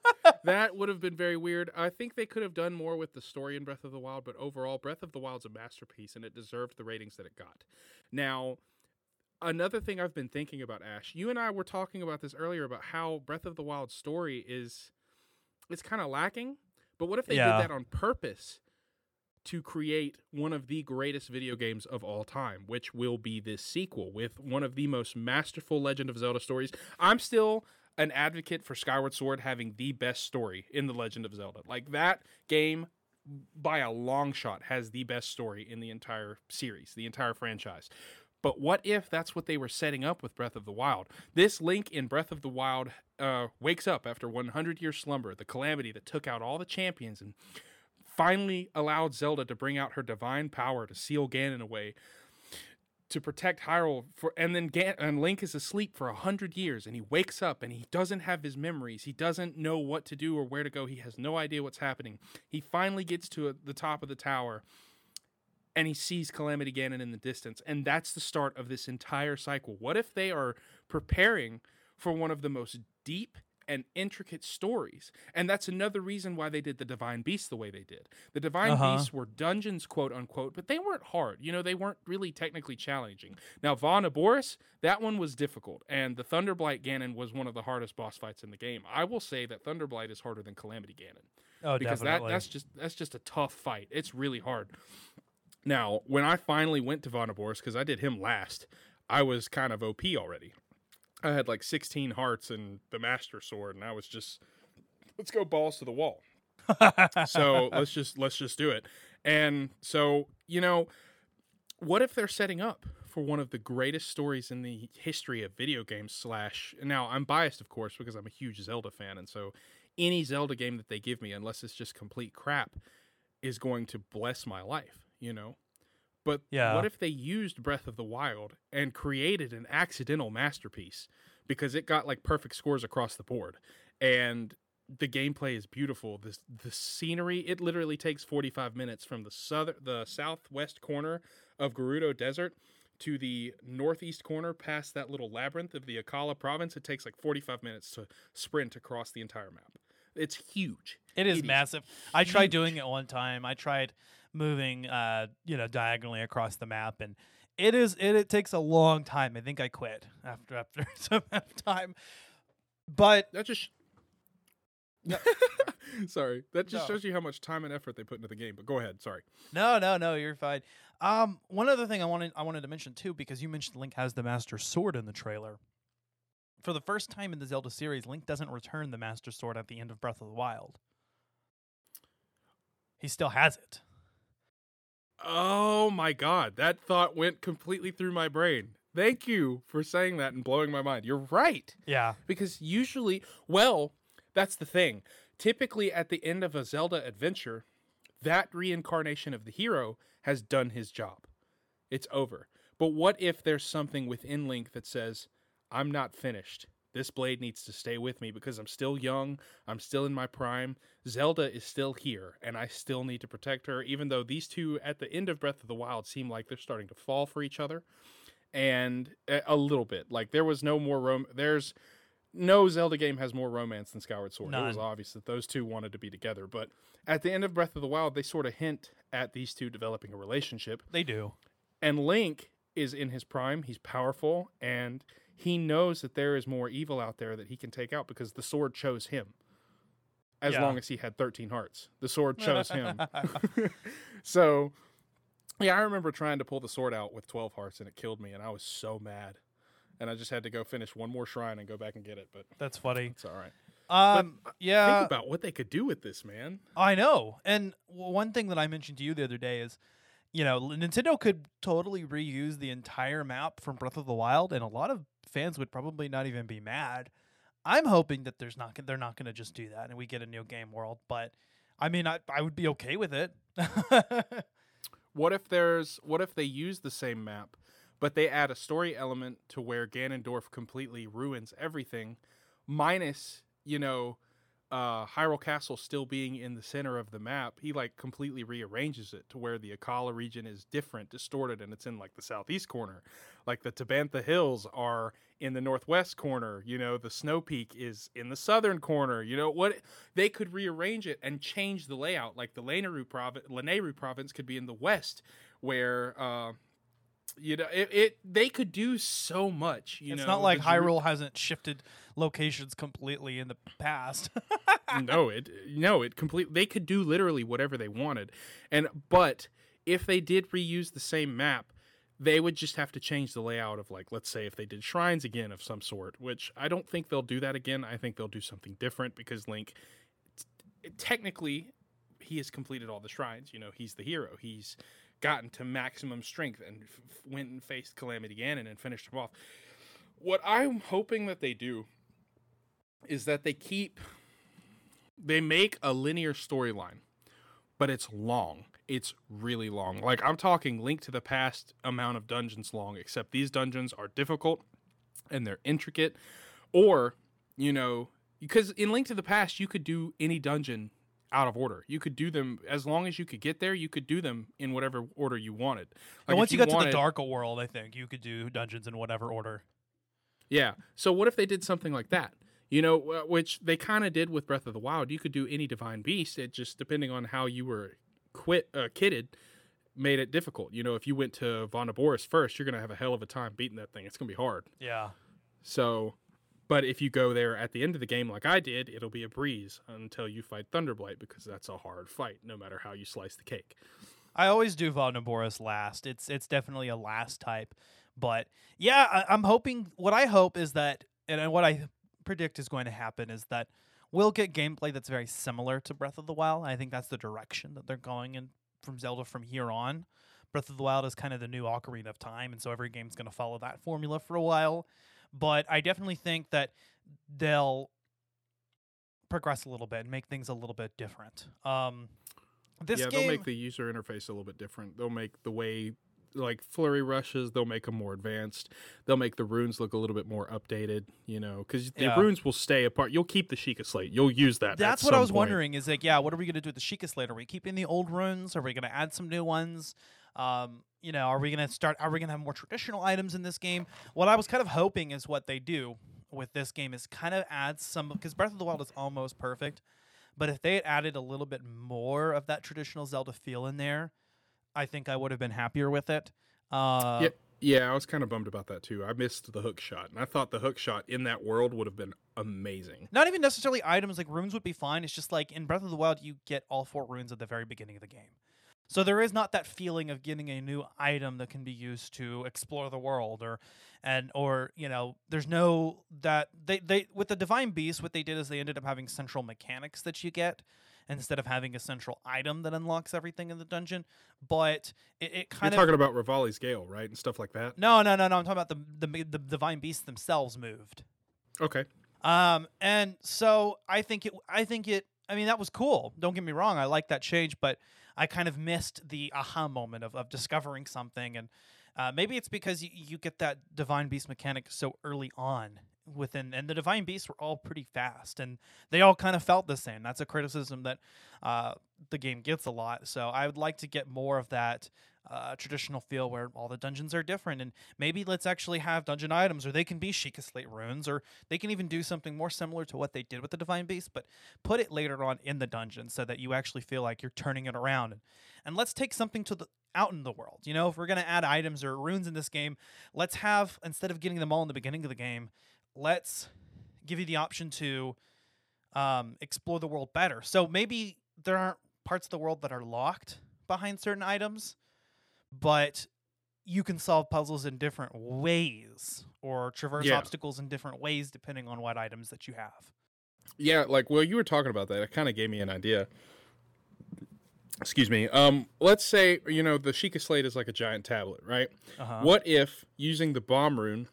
that would have been very weird. I think they could have done more with the story in Breath of the Wild, but overall, Breath of the Wild's a masterpiece and it deserved the ratings that it got. Now, another thing I've been thinking about, Ash, you and I were talking about this earlier about how Breath of the Wild's story is it's kind of lacking. But what if they Yeah. did that on purpose to create one of the greatest video games of all time, which will be this sequel with one of the most masterful Legend of Zelda stories. I'm still an advocate for Skyward Sword having the best story in the Legend of Zelda. Like that game by a long shot has the best story in the entire series, the entire franchise. But what if that's what they were setting up with Breath of the Wild? This Link in Breath of the Wild uh, wakes up after 100 years slumber, the calamity that took out all the champions and finally allowed Zelda to bring out her divine power to seal Ganon away to protect Hyrule for and then Gan- and Link is asleep for a hundred years and he wakes up and he doesn't have his memories. He doesn't know what to do or where to go. He has no idea what's happening. He finally gets to a, the top of the tower and he sees Calamity Ganon in the distance. And that's the start of this entire cycle. What if they are preparing for one of the most deep and intricate stories? And that's another reason why they did the Divine Beasts the way they did. The Divine Uh-huh. Beasts were dungeons, quote unquote, but they weren't hard. You know, they weren't really technically challenging. Now, Vah Naboris, that one was difficult. And the Thunderblight Ganon was one of the hardest boss fights in the game. I will say that Thunderblight is harder than Calamity Ganon Oh, because definitely. that that's just that's just a tough fight. It's really hard. Now, when I finally went to Vah Naboris, because I did him last, I was kind of OP already. I had like 16 hearts and the Master Sword, and I was just, let's go balls to the wall. so let's just let's just do it. And so you know, what if they're setting up for one of the greatest stories in the history of video games? Slash, now I'm biased, of course, because I'm a huge Zelda fan, and so any Zelda game that they give me, unless it's just complete crap, is going to bless my life. You know. But Yeah. what if they used Breath of the Wild and created an accidental masterpiece because it got like perfect scores across the board and the gameplay is beautiful. The the scenery it literally takes 45 minutes from the southern the southwest corner of Gerudo Desert to the northeast corner past that little labyrinth of the Akkala province. It takes like 45 minutes to sprint across the entire map. It's huge. It is It is massive. I tried doing it one time. I tried moving, uh, you know, diagonally across the map, and it is it, it takes a long time. I think I quit after after some time. But That just Sorry. That just No. shows you how much time and effort they put into the game. But go ahead. Sorry. no, no, no, you're fine. Um, one other thing I wanted I wanted to mention too, because you mentioned Link has the Master Sword in the trailer. For the first time in the Zelda series, Link doesn't return the Master Sword at the end of Breath of the Wild. He still has it. Oh my god, that thought went completely through my brain. Thank you for saying that and blowing my mind. You're right. Yeah. Because usually, well, that's the thing. Typically, at the end of a Zelda adventure, that reincarnation of the hero has done his job. It's over. But what if there's something within Link that says, I'm not finished. This blade needs to stay with me because I'm still young. I'm still in my prime. Zelda is still here, and I still need to protect her, even though these two at the end of Breath of the Wild seem like they're starting to fall for each other. And a little bit. Like, there was no more rom. There's no Zelda game has more romance than Skyward Sword. None. It was obvious that those two wanted to be together. But at the end of Breath of the Wild, they sort of hint at these two developing a relationship. They do. And Link is in his prime. He's powerful, and he knows that there is more evil out there that he can take out because the sword chose him. As Yeah. long as he had 13 hearts, the sword chose him. so, yeah, I remember trying to pull the sword out with 12 hearts, and it killed me, and I was so mad. And I just had to go finish one more shrine and go back and get it, but That's funny. it's all right. Um, yeah, Think about what they could do with this, man. I know. And one thing that I mentioned to you the other day is, you know, Nintendo could totally reuse the entire map from Breath of the Wild, and a lot of fans would probably not even be mad. I'm hoping that there's not they're not going to just do that and we get a new game world, but I mean, I I would be okay with it. What if there's what if they use the same map, but they add a story element to where Ganondorf completely ruins everything, minus you know, uh, Hyrule Castle still being in the center of the map. He like completely rearranges it to where the Akkala region is different, distorted, and it's in like the southeast corner. Like the Tabantha Hills are in the northwest corner. You know, the Snow Peak is in the southern corner. You know what? They could rearrange it and change the layout. Like the Lanayru province, Lanayru province could be in the west, where uh, you know, it, it they could do so much. You know, it's know, not like Hyrule hasn't shifted locations completely in the past. no, it no, it complete. They could do literally whatever they wanted, and but if they did reuse the same map, they would just have to change the layout of like, let's say, if they did shrines again of some sort. Which I don't think they'll do that again. I think they'll do something different because Link, t- technically, he has completed all the shrines. You know, he's the hero. He's gotten to maximum strength and f- went and faced Calamity Ganon and finished him off. What I'm hoping that they do is that they keep they make a linear storyline, but it's long. It's really long. Like I'm talking Link to the Past amount of dungeons long, except these dungeons are difficult and they're intricate. Or, you know, because in Link to the Past you could do any dungeon out of order. You could do them as long as you could get there, you could do them in whatever order you wanted. Like and once you, got to the Dark World, I think you could do dungeons in whatever order. Yeah. So what if they did something like that? You know, which they kind of did with Breath of the Wild. You could do any divine beast. It just depending on how you were quit uh, kitted made it difficult. You know, if you went to Vah Naboris first, you're gonna have a hell of a time beating that thing. It's gonna be hard. Yeah. So, but if you go there at the end of the game like I did, it'll be a breeze until you fight Thunderblight because that's a hard fight, no matter how you slice the cake. I always do Valdemorus last. It's it's definitely a last type, but yeah, I, I'm hoping. What I hope is that, and what I predict is going to happen is that we'll get gameplay that's very similar to Breath of the Wild. I think that's the direction that they're going in from Zelda from here on. Breath of the Wild is kind of the new Ocarina of Time, and so every game's going to follow that formula for a while. But I definitely think that they'll progress a little bit and make things a little bit different. Um, this yeah, game, they'll make the user interface a little bit different. They'll make the way like flurry rushes, they'll make them more advanced. They'll make the runes look a little bit more updated, you know, because the Yeah. runes will stay apart. You'll keep the Sheikah slate. You'll use that. at That's what I was point. wondering. Is like, yeah, what are we gonna do with the Sheikah Slate? Are we keeping the old runes? Are we gonna add some new ones? Um, you know, are we gonna start? Are we gonna have more traditional items in this game? What I was kind of hoping is what they do with this game is kind of add some because Breath of the Wild is almost perfect, but if they had added a little bit more of that traditional Zelda feel in there, I think I would have been happier with it. Uh, Yeah, yeah, I was kind of bummed about that too. I missed the hook shot, and I thought the hook shot in that world would have been amazing. Not even necessarily items like runes would be fine. It's just like in Breath of the Wild, you get all four runes at the very beginning of the game. So there is not that feeling of getting a new item that can be used to explore the world or and or you know there's no that they they with the divine beast what they did is they ended up having central mechanics that you get instead of having a central item that unlocks everything in the dungeon but it, it kind of You're of talking about Revali's Gale, right, and stuff like that. no no no no i'm talking about the the, the divine beasts themselves moved Okay, um, and so I think it, I think it, I mean, that was cool. Don't get me wrong. I like that change, but I kind of missed the aha moment of, of discovering something. And, uh, maybe it's because you, you get that divine beast mechanic so early on within, and the divine beasts were all pretty fast and they all kind of felt the same. That's a criticism that, uh, the game gets a lot. So I would like to get more of that, uh, traditional feel where all the dungeons are different and maybe let's actually have dungeon items or they can be Sheikah Slate runes or they can even do something more similar to what they did with the Divine Beast, but put it later on in the dungeon so that you actually feel like you're turning it around. And, and let's take something to the out in the world. You know, if we're gonna add items or runes in this game, let's have instead of getting them all in the beginning of the game, let's give you the option to um, explore the world better. So maybe there aren't parts of the world that are locked behind certain items, but you can solve puzzles in different ways or traverse Yeah. obstacles in different ways depending on what items that you have. yeah, like well, you were talking about that. It kind of gave me an idea. Excuse me. Um, let's say you know the Sheikah slate is like a giant tablet, right? Uh-huh. What if using the bomb rune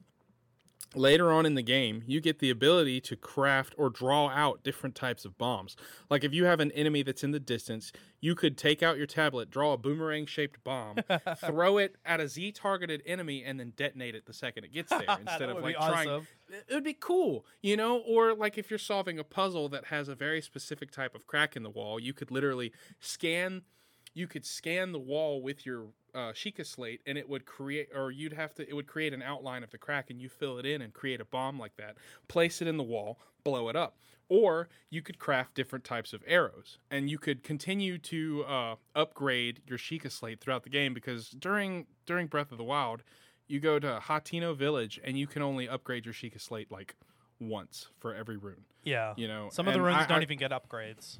later on in the game, you get the ability to craft or draw out different types of bombs? Like if you have an enemy that's in the distance, you could take out your tablet, draw a boomerang shaped bomb, throw it at a Z targeted enemy, and then detonate it the second it gets there instead of like trying. awesome. It would be cool, you know? Or like if you're solving a puzzle that has a very specific type of crack in the wall, you could literally scan you could scan the wall with your uh, Sheikah slate, and it would create, or you'd have to, it would create an outline of the crack, and you fill it in and create a bomb like that. Place it in the wall, blow it up. Or you could craft different types of arrows, and you could continue to uh, upgrade your Sheikah slate throughout the game because during during Breath of the Wild, you go to Hateno Village, and you can only upgrade your Sheikah slate like once for every rune. Yeah. You know, Some of the runes I- don't I- even get upgrades.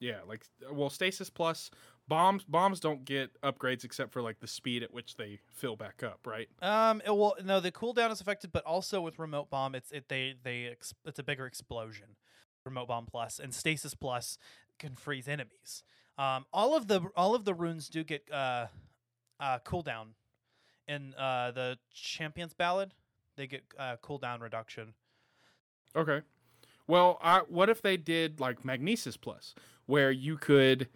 yeah, like well, stasis plus bombs. Bombs don't get upgrades except for like the speed at which they fill back up, right? Um. it- Well, no, the cooldown is affected, but also with remote bomb, it's it they they ex- it's a bigger explosion. Remote bomb plus and stasis plus can freeze enemies. Um. All of the all of the runes do get uh, uh cooldown. In uh the champions ballad, they get uh cooldown reduction. Okay. Well, I, what if they did like Magnesis Plus, where you could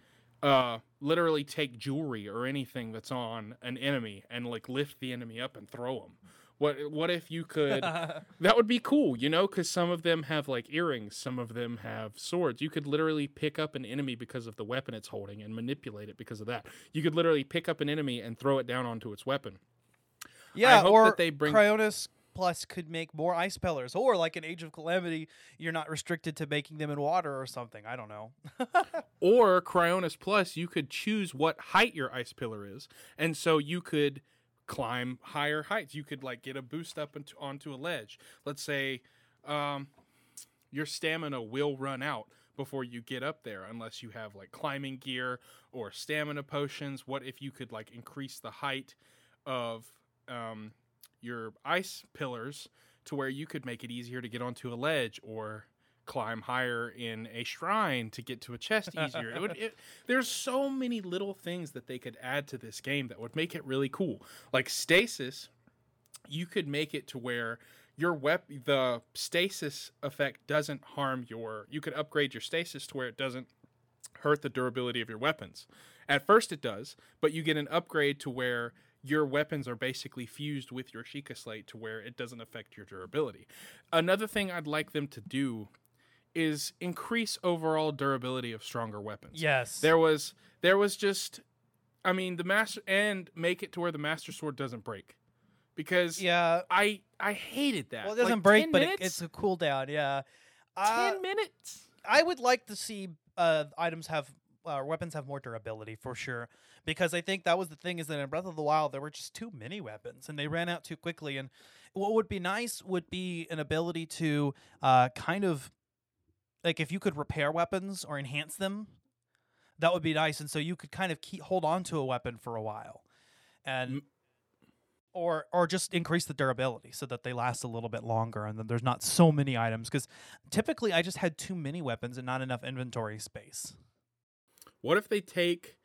uh, literally take jewelry or anything that's on an enemy and like lift the enemy up and throw them? What What if you could? that would be cool, you know, because some of them have like earrings, some of them have swords. You could literally pick up an enemy because of the weapon it's holding and manipulate it because of that. You could literally pick up an enemy and throw it down onto its weapon. Yeah, hope or that they bring- Cryonis Plus could make more ice pillars, or like an Age of Calamity, you're not restricted to making them in water or something. I don't know. Or Cryonis Plus, you could choose what height your ice pillar is, and so you could climb higher heights. You could like get a boost up into, onto a ledge. Let's say um, your stamina will run out before you get up there, unless you have like climbing gear or stamina potions. What if you could like increase the height of um, your ice pillars to where you could make it easier to get onto a ledge or climb higher in a shrine to get to a chest easier. it would, it, there's so many little things that they could add to this game that would make it really cool. Like stasis, you could make it to where your wep- the stasis effect doesn't harm your. You could upgrade your stasis to where it doesn't hurt the durability of your weapons. At first, it does, but you get an upgrade to where your weapons are basically fused with your Sheikah slate to where it doesn't affect your durability. Another thing I'd like them to do is increase overall durability of stronger weapons. yes. There was there was just I mean the master and make it to where the master sword doesn't break. Because yeah. I I hated that. Well, it doesn't Like, break, but it, it's a cooldown. Yeah. ten Uh, minutes. I would like to see uh, items have uh, weapons have more durability for sure, because I think that was the thing is that in Breath of the Wild there were just too many weapons and they ran out too quickly. And what would be nice would be an ability to uh, kind of like if you could repair weapons or enhance them, that would be nice. And so you could kind of keep hold on to a weapon for a while, and M- or or just increase the durability so that they last a little bit longer and then there's not so many items because typically I just had too many weapons and not enough inventory space. What if they take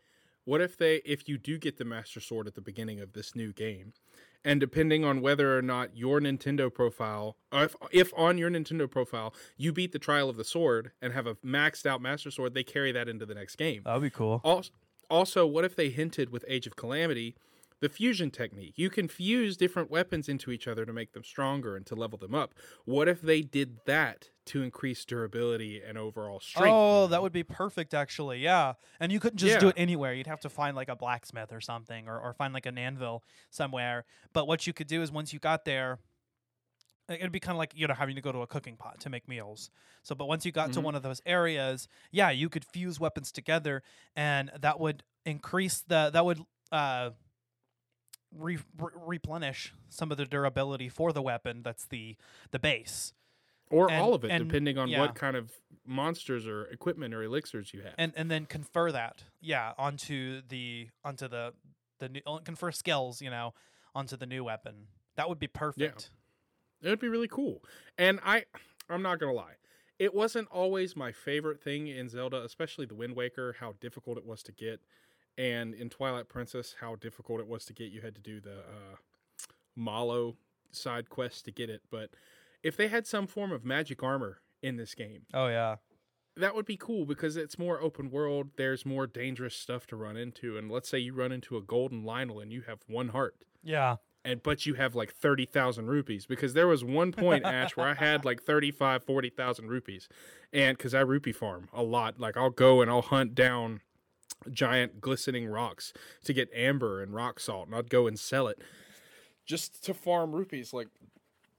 what if they if you do get the master sword at the beginning of this new game and depending on whether or not your Nintendo profile or if if on your Nintendo profile you beat the trial of the sword and have a maxed out master sword they carry that into the next game. That would be cool. Also, also, what if they hinted with Age of Calamity the fusion technique? You can fuse different weapons into each other to make them stronger and to level them up. What if they did that to increase durability and overall strength? Oh, that would be perfect actually. Yeah. And you couldn't just do it anywhere. You'd have to find like a blacksmith or something or, or find like an anvil somewhere. But what you could do is once you got there, it'd be kind of like you know having to go to a cooking pot to make meals. So, but once you got to Mhm. one of those areas, yeah, you could fuse weapons together, and that would increase the that would uh re- re- replenish some of the durability for the weapon. That's the the base. or and- all of it, and- depending on yeah. what kind of monsters or equipment or elixirs you have. and and then confer that yeah onto the onto the the new uh, confer skills you know onto the new weapon that would be perfect It would be really cool. And I I'm not going to lie. It wasn't always my favorite thing in Zelda, especially the Wind Waker, how difficult it was to get. And in Twilight Princess, how difficult it was to get. You had to do the uh, Malo side quest to get it. But if they had some form of magic armor in this game, oh yeah that would be cool because it's more open world. There's more dangerous stuff to run into. And let's say you run into a golden Lynel and you have one heart yeah and but you have like 30,000 rupees because there was one point Ash where I had like 35 40,000 rupees and cuz I rupee farm a lot like I'll go and I'll hunt down giant glistening rocks to get amber and rock salt, and I'd go and sell it just to farm rupees. Like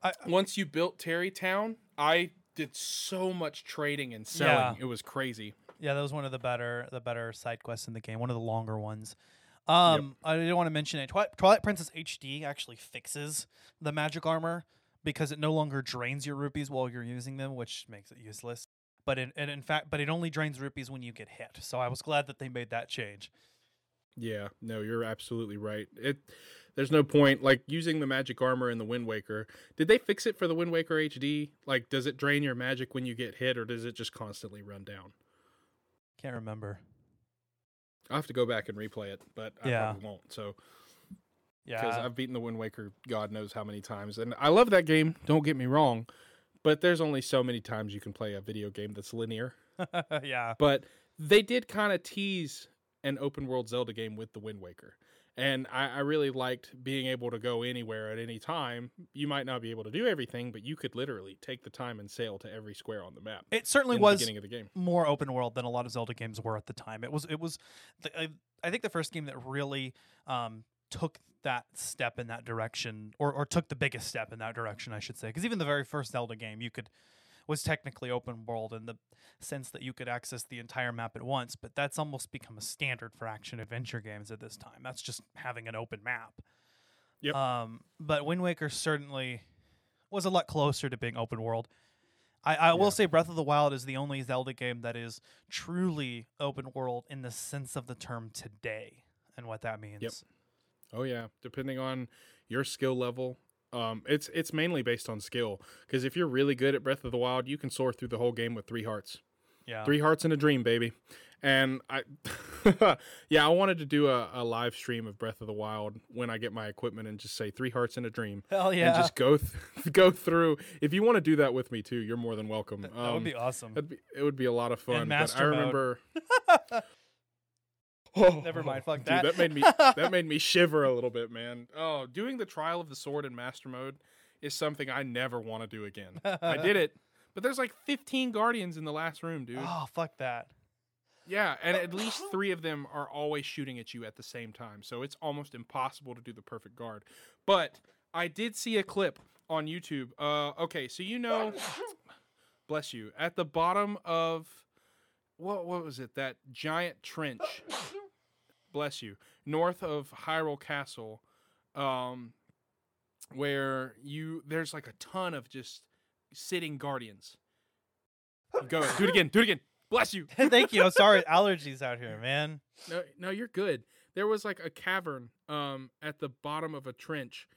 I- once you built Tarrey Town, I did so much trading and selling. Yeah. It was crazy. Yeah, that was one of the better the better side quests in the game. One of the longer ones. Um, I didn't want to mention it. Twi- Twilight Princess HD actually fixes the magic armor because it no longer drains your rupees while you're using them, which makes it useless. But it, and in fact, but it only drains rupees when you get hit. So I was glad that they made that change. Yeah, no, you're absolutely right. It there's no point like using the magic armor in the Wind Waker. Did they fix it for the Wind Waker HD? Like does it drain your magic when you get hit or does it just constantly run down? Can't remember. I'll have to go back and replay it, but I Yeah. probably won't. So yeah, because I've beaten the Wind Waker God knows how many times, and I love that game. Don't get me wrong, but there's only so many times you can play a video game that's linear. yeah. But they did kind of tease an open world Zelda game with the Wind Waker. And I, I really liked being able to go anywhere at any time. You might not be able to do everything, but you could literally take the time and sail to every square on the map. It certainly was beginning of the game. more open world than a lot of Zelda games were at the time. It was it was the, I, I think the first game that really um, took that step in that direction or or took the biggest step in that direction, I should say. Because even the very first Zelda game, you could was technically open world in the sense that you could access the entire map at once, but that's almost become a standard for action adventure games at this time. That's just having an open map. Yep. Um, but Wind Waker certainly was a lot closer to being open world. I, I will say Breath of the Wild is the only Zelda game that is truly open world in the sense of the term today and what that means. Oh yeah, depending on your skill level. Um, it's it's mainly based on skill because if you're really good at Breath of the Wild, you can soar through the whole game with three hearts. Yeah. Three hearts and a dream, baby. And I, yeah, I wanted to do a, a live stream of Breath of the Wild when I get my equipment and just say three hearts and a dream. Hell yeah. And just go th- go through. If you want to do that with me too, you're more than welcome. that would Um, be awesome. That'd be, it would be a lot of fun. I mode. remember. Oh, Never mind, fuck dude, that. that made me that made me shiver a little bit, man. Oh, doing the trial of the sword in master mode is something I never want to do again. I did it, but there's like 15 guardians in the last room, dude. Oh, fuck that. Yeah, and at least three of them are always shooting at you at the same time, so it's almost impossible to do the perfect guard. But I did see a clip on YouTube. Uh, okay, so you know, bless you, at the bottom of what what was it? That giant trench. Bless you, north of Hyrule Castle, um, where you there's like a ton of just sitting guardians. Go do it again. Do it again. Bless you. Thank you. I'm sorry. Allergies out here, man. No, no, you're good. There was like a cavern um at the bottom of a trench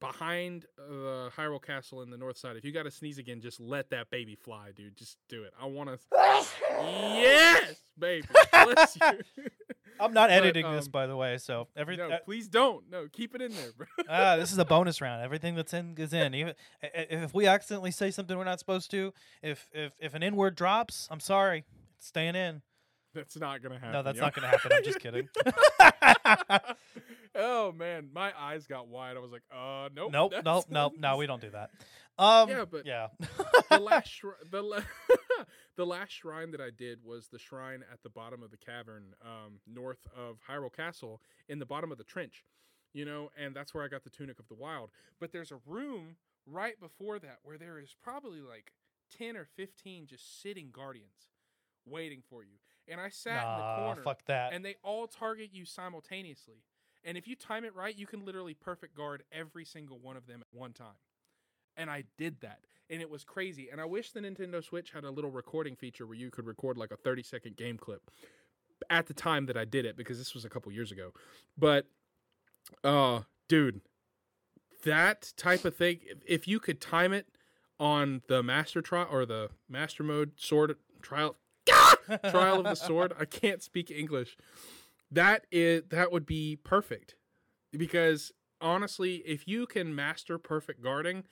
behind the Hyrule Castle in the north side. If you got to sneeze again, just let that baby fly, dude. Just do it. I want to. yes, baby. Bless you. I'm not But, editing this, um, by the way. So every no, uh, please don't. No, keep it in there, bro. ah, this is a bonus round. Everything that's in is in. Even if we accidentally say something we're not supposed to, if if if an N word drops, I'm sorry, it's staying in. That's not gonna happen. No, that's yo. not gonna happen. I'm just kidding. oh man, my eyes got wide. I was like, uh, nope. nope, nope, nope. No, we don't do that. Um, Yeah, but- yeah. the last shri- the la- the last shrine that I did was the shrine at the bottom of the cavern, um, north of Hyrule Castle, in the bottom of the trench. You know, and that's where I got the tunic of the wild. But there's a room right before that where there is probably like ten or fifteen just sitting guardians waiting for you. And I sat in the corner, fuck that. and they all target you simultaneously. And if you time it right, you can literally perfect guard every single one of them at one time and I did that. And it was crazy. And I wish the Nintendo Switch had a little recording feature where you could record like a 30 second game clip at the time that I did it because this was a couple years ago. But uh dude, that type of thing if, if you could time it on the master trial or the master mode sword trial trial of the sword, I can't speak English. That is that would be perfect. Because honestly, if you can master perfect guarding,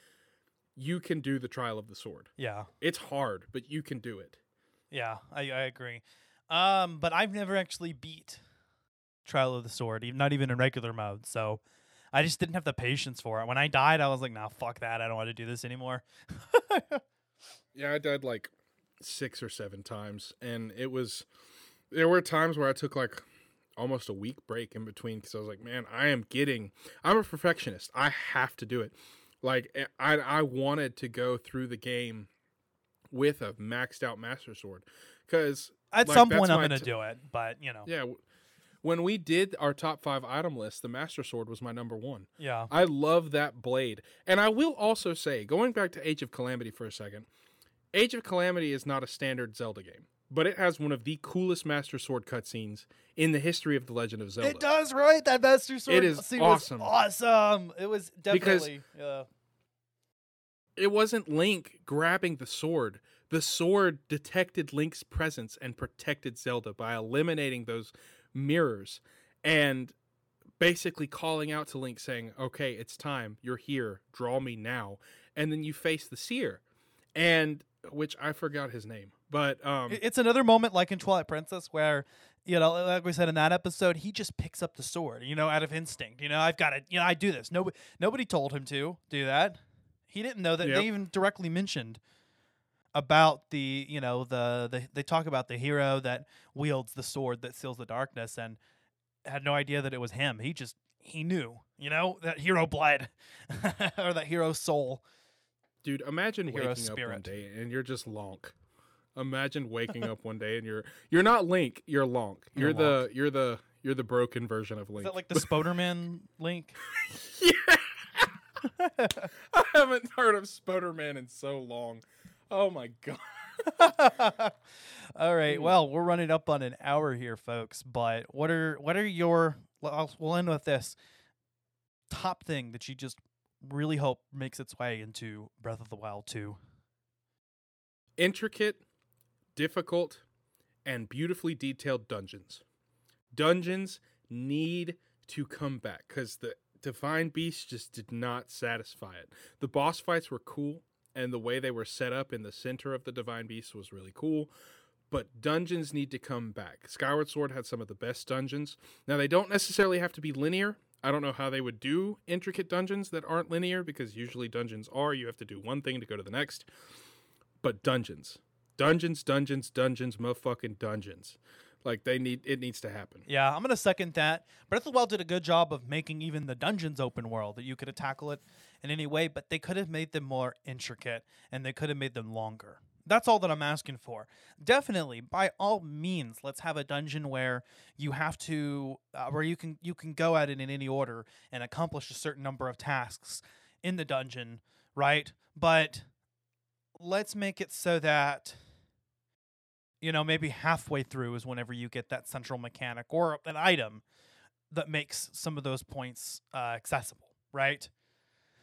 you can do the trial of the sword. yeah, It's hard, but you can do it. yeah. I I agree. Um, but I've never actually beat Trial of the Sword, not even in regular mode. So I just didn't have the patience for it. When I died, I was like, "Nah, fuck that. I don't want to do this anymore." Yeah, I died like six or seven times, and it was there were times where I took like almost a week break in between because I was like, man, I am getting. I'm a perfectionist. I have to do it. Like eh, I, I wanted to go through the game with a maxed out Master Sword because At like, some point, I'm gonna t- do it, but you know, Yeah, when we did our top five item list, the Master Sword was my number one. yeah. I love that blade. And I will also say, going back to Age of Calamity for a second, Age of Calamity is not a standard Zelda game, but it has one of the coolest Master Sword cutscenes in the history of The Legend of Zelda. It does, right? That Master Sword it is scene awesome. was awesome. It was Because- definitely. yeah. It wasn't Link grabbing the sword. The sword detected Link's presence and protected Zelda by eliminating those mirrors and basically calling out to Link saying, "Okay, it's time. You're here. Draw me now." And then you face the seer. And which I forgot his name. But um It's another moment like in Twilight Princess where, you know, like we said in that episode, he just picks up the sword, you know, out of instinct. You know, I've got to, you know, I do this. Nobody, nobody told him to do that. He didn't know that. Yep. They even directly mentioned about the, you know, the, the they talk about the hero that wields the sword that seals the darkness, and had no idea that it was him. He just he knew, you know, that hero blood or that hero soul. Dude, imagine waking up one day and you're just Lonk. Imagine waking up one day and you're you're not Link, you're Lonk. You're, You're the you're the you're the broken version of Link. Is that like the Spoderman link? I haven't heard of Spoderman in so long. Oh my god. All right. Hmm. Well, we're running up on an hour here, folks. But what are what are your? I'll, we'll end with this top thing that you just really hope makes its way into Breath of the Wild two. Intricate, difficult, and beautifully detailed dungeons. Dungeons need to come back because the Divine Beast just did not satisfy it. The boss fights were cool, and the way they were set up in the center of the Divine Beast was really cool. But dungeons need to come back. Skyward Sword had some of the best dungeons. Now, they don't necessarily have to be linear. I don't know how they would do intricate dungeons that aren't linear because usually dungeons are. You have to do one thing to go to the next. But dungeons. Dungeons, dungeons, dungeons, motherfucking dungeons. Like they need it needs to happen. Yeah, I'm gonna second that. Breath of the Wild did a good job of making even the dungeons open world that you could tackle it in any way, but they could have made them more intricate and they could have made them longer. That's all that I'm asking for. Definitely, by all means, let's have a dungeon where you have to, uh, where you can you can go at it in any order and accomplish a certain number of tasks in the dungeon, right? But let's make it so that you know, maybe halfway through is whenever you get that central mechanic or an item that makes some of those points uh, accessible, right?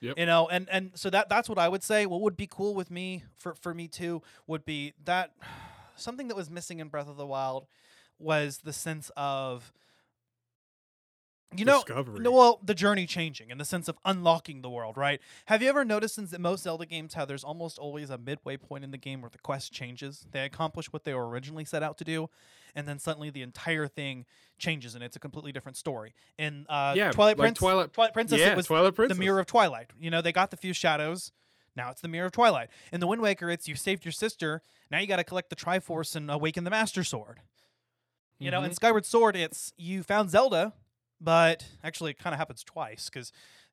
Yep. You know, and and so that that's what I would say. What would be cool with me for for me too would be that something that was missing in Breath of the Wild was the sense of you know Discovery. no well the journey changing in the sense of unlocking the world right? Have you ever noticed since that most zelda games how there's almost always a midway point in the game where the quest changes? They accomplish what they were originally set out to do and then suddenly the entire thing changes and it's a completely different story. In uh Yeah, twilight like prince Twilight- twilight princess yeah, it was Twilight the mirror of twilight. You know they got the few shadows now it's the mirror of twilight. In the wind waker it's you saved your sister now you got to collect the triforce and awaken the master sword. You know, in Mhm. Skyward Sword, it's you found Zelda, but actually it kind of happens twice because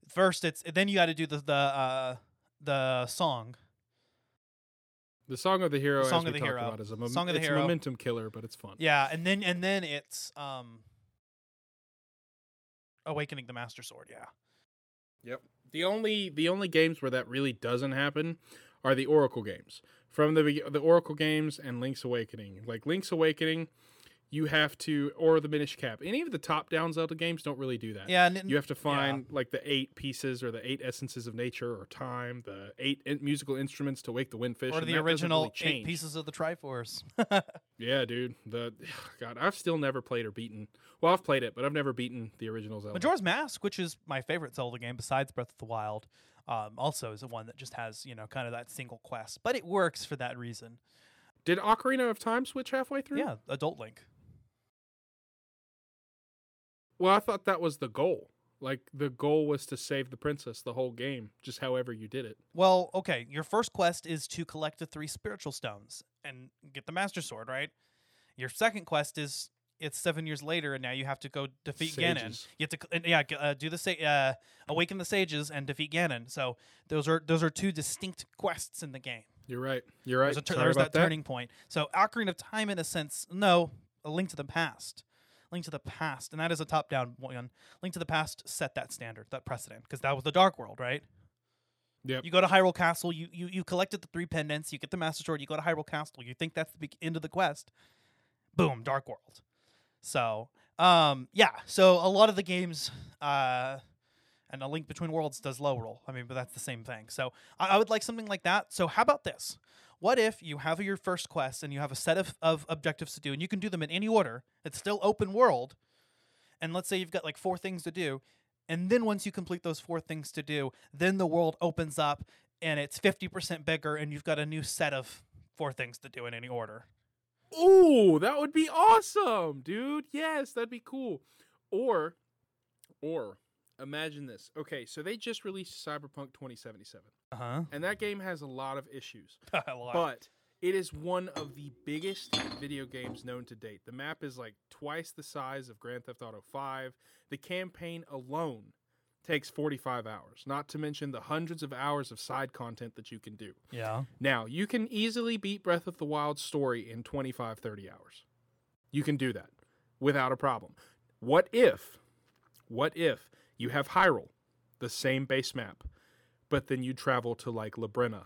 first it's then you got to do the the uh, the song. The Song of the Hero, The Song of the Hero. about, is a, mom- Song of the it's a Hero. momentum killer, but it's fun. Yeah, and then and then it's um awakening the Master Sword. Yeah, Yep. The only the only games where that really doesn't happen are the Oracle games. From the the Oracle games and Link's Awakening. Like Link's Awakening, you have to or the Minish Cap. Any of the top down Zelda games don't really do that. yeah, and, You have to find like the eight pieces or the eight essences of nature or time, the eight in- musical instruments to wake the windfish. or the original really eight pieces of the Triforce. Yeah, dude. The God, I've still never played or beaten. Well, I've played it, but I've never beaten the original Zelda. Majora's Mask, which is my favorite Zelda game besides Breath of the Wild, um, also is the one that just has you know kind of that single quest, but it works for that reason. Did Ocarina of Time switch halfway through? Yeah, Adult Link. Well, I thought that was the goal. Like the goal was to save the princess the whole game, just however you did it. Well, okay, your first quest is to collect the three spiritual stones and get the Master Sword, right? Your second quest is it's seven years later, and now you have to go defeat Ganon. You have to, yeah, uh, do the sa- uh, awaken the sages and defeat Ganon. So those are those are two distinct quests in the game. You're right. You're right. There's, tur- there's about that, turning point. So Ocarina of Time, in a sense, no, a Link to the Past, Link to the Past, and that is a top-down one. Link to the Past set that standard, that precedent, because that was the Dark World, right? Yep. You go to Hyrule Castle, you, you you collected the three pendants, you get the Master Sword, you go to Hyrule Castle, you think that's the big end of the quest. Boom, Dark World. So, um, yeah. So a lot of the games, uh, and a Link Between Worlds does Lorule. I mean, but that's the same thing. So I, I would like something like that. So how about this? What if you have your first quest and you have a set of, of objectives to do, and you can do them in any order? It's still open world. And let's say you've got like four things to do. And then once you complete those four things to do, then the world opens up and it's 50% bigger, and you've got a new set of four things to do in any order. Ooh, that would be awesome, dude. Yes, that'd be cool. Or, or imagine this. Okay, so they just released Cyberpunk 2077, Uh huh. and that game has a lot of issues, a lot. but it is one of the biggest video games known to date. The map is like twice the size of Grand Theft Auto 5. The campaign alone takes 45 hours, not to mention the hundreds of hours of side content that you can do. yeah. Now, you can easily beat Breath of the Wild story in 25, 30 hours. You can do that without a problem. What if, what if you have Hyrule, the same base map, but then you travel to like Labrynna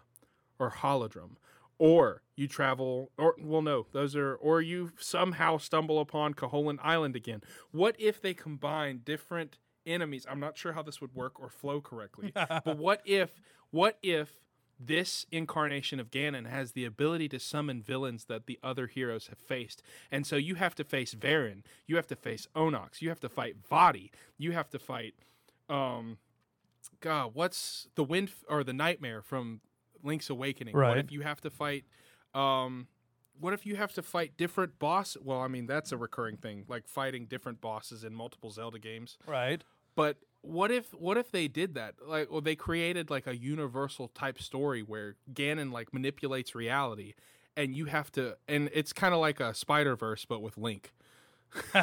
or Holodrum, or you travel, or, well, no, those are, or you somehow stumble upon Koholint Island again. What if they combine different enemies? I'm not sure how this would work or flow correctly, but what if, what if this incarnation of Ganon has the ability to summon villains that the other heroes have faced. And so you have to face Veran, you have to face Onox, you have to fight Vaati, you have to fight um God, what's the wind or the nightmare from Link's Awakening? Right. What if you have to fight um what if you have to fight different boss well, I mean that's a recurring thing, like fighting different bosses in multiple Zelda games. Right. But what if what if they did that? Like well they created like a universal type story where Ganon like manipulates reality and you have to and it's kind of like a Spider-Verse but with Link.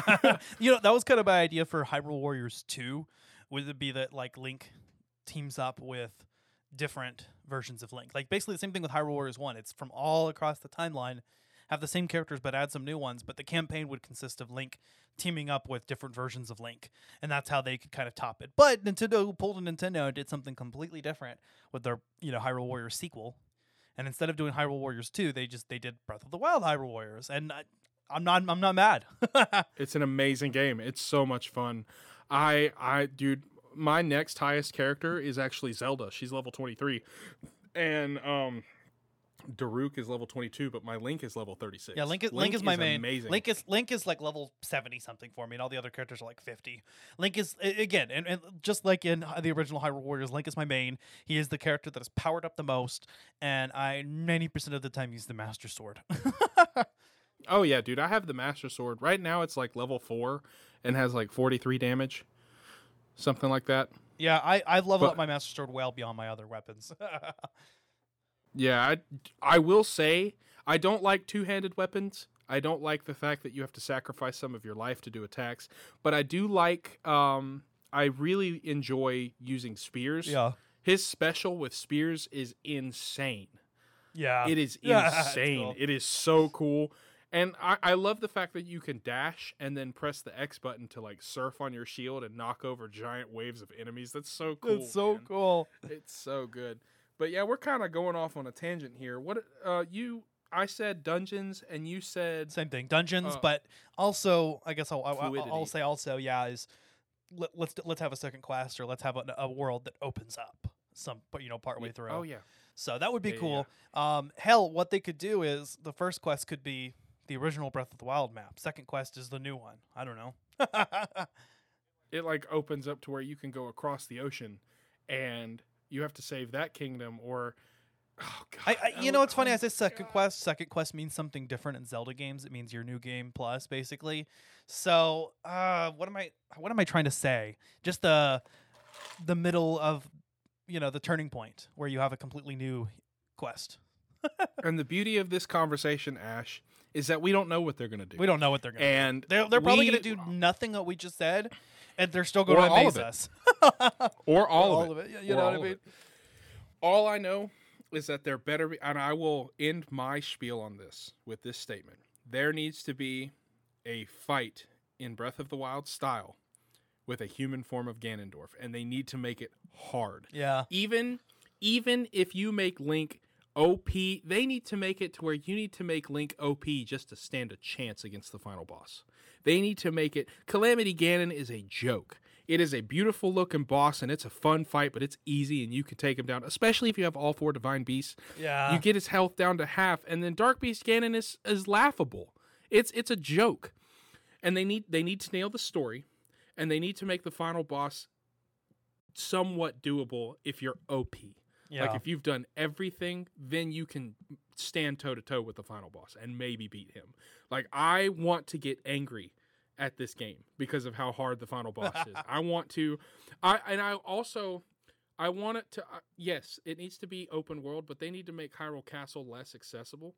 you know, that was kind of my idea for Hyrule Warriors 2. Would it be that like Link teams up with different versions of Link? Like basically the same thing with Hyrule Warriors 1. It's from all across the timeline, have the same characters but add some new ones, but the campaign would consist of Link teaming up with different versions of Link. And that's how they could kind of top it. But Nintendo pulled a Nintendo and did something completely different with their, you know, Hyrule Warriors sequel. And instead of doing Hyrule Warriors 2, they just they did Breath of the Wild Hyrule Warriors. And I, I'm not I'm not mad. It's an amazing game. It's so much fun. I I dude, my next highest character is actually Zelda. She's level 23. And um Daruk is level 22, but my Link is level 36. Yeah, Link is Link, is my main. Amazing. Link is Link is like level seventy something for me, and all the other characters are like fifty. Link is again, and, and just like in the original Hyrule Warriors, Link is my main. He is the character that is powered up the most, and I ninety percent of the time use the Master Sword. Oh yeah, dude, I have the Master Sword. Right now it's like level 4 and has like 43 damage. Something like that. yeah, I I level But- up my Master Sword well beyond my other weapons. Yeah, I, I will say I don't like two-handed weapons. I don't like the fact that you have to sacrifice some of your life to do attacks, but I do like um I really enjoy using spears. yeah, His special with spears is insane. yeah, It is Yeah, insane. cool. It is so cool. And I, I love the fact that you can dash and then press the X button to like surf on your shield and knock over giant waves of enemies. That's so cool. It's so man. cool. It's so good. But yeah, we're kind of going off on a tangent here. What uh you I said dungeons and you said Same thing, dungeons, Uh, but also I guess I'll, I'll, I'll say also yeah is let, let's let's have a second quest or let's have a, a world that opens up some but you know partway through. Oh yeah. So that would be Yeah, yeah, cool. Um, hell, what they could do is the first quest could be the original Breath of the Wild map. Second quest is the new one. I don't know. It like opens up to where you can go across the ocean and you have to save that kingdom or oh god. I, I, you know, it's funny. I say second quest. Second quest means something different in Zelda games. It means your new game plus, basically. So, uh, what am I? What am I trying to say? Just the the middle of you know the turning point where you have a completely new quest. And the beauty of this conversation, Ash, is that we don't know what they're going to do. We don't know what they're gonna. And do. They're they're probably gonna do nothing that we just said, and they're still going to amaze us. or all, all of of it. it. Yeah, you Or know what I all mean? it. All I know is that there better be, and I will end my spiel on this with this statement: there needs to be a fight in Breath of the Wild style with a human form of Ganondorf, and they need to make it hard. Yeah. Even even if you make Link OP, they need to make it to where you need to make Link OP just to stand a chance against the final boss. They need to make it Calamity Ganon is a joke. It is a beautiful looking boss and it's a fun fight, but it's easy and you can take him down, especially if you have all four divine beasts. Yeah. You get his health down to half, and then Dark Beast Ganon is, is laughable. It's it's a joke. And they need they need to nail the story and they need to make the final boss somewhat doable if you're OP. Yeah. Like if you've done everything, then you can stand toe to toe with the final boss and maybe beat him. Like I want to get angry at this game because of how hard the final boss is. I want to I and I also I want it to uh, yes, it needs to be open world, but they need to make Hyrule Castle less accessible.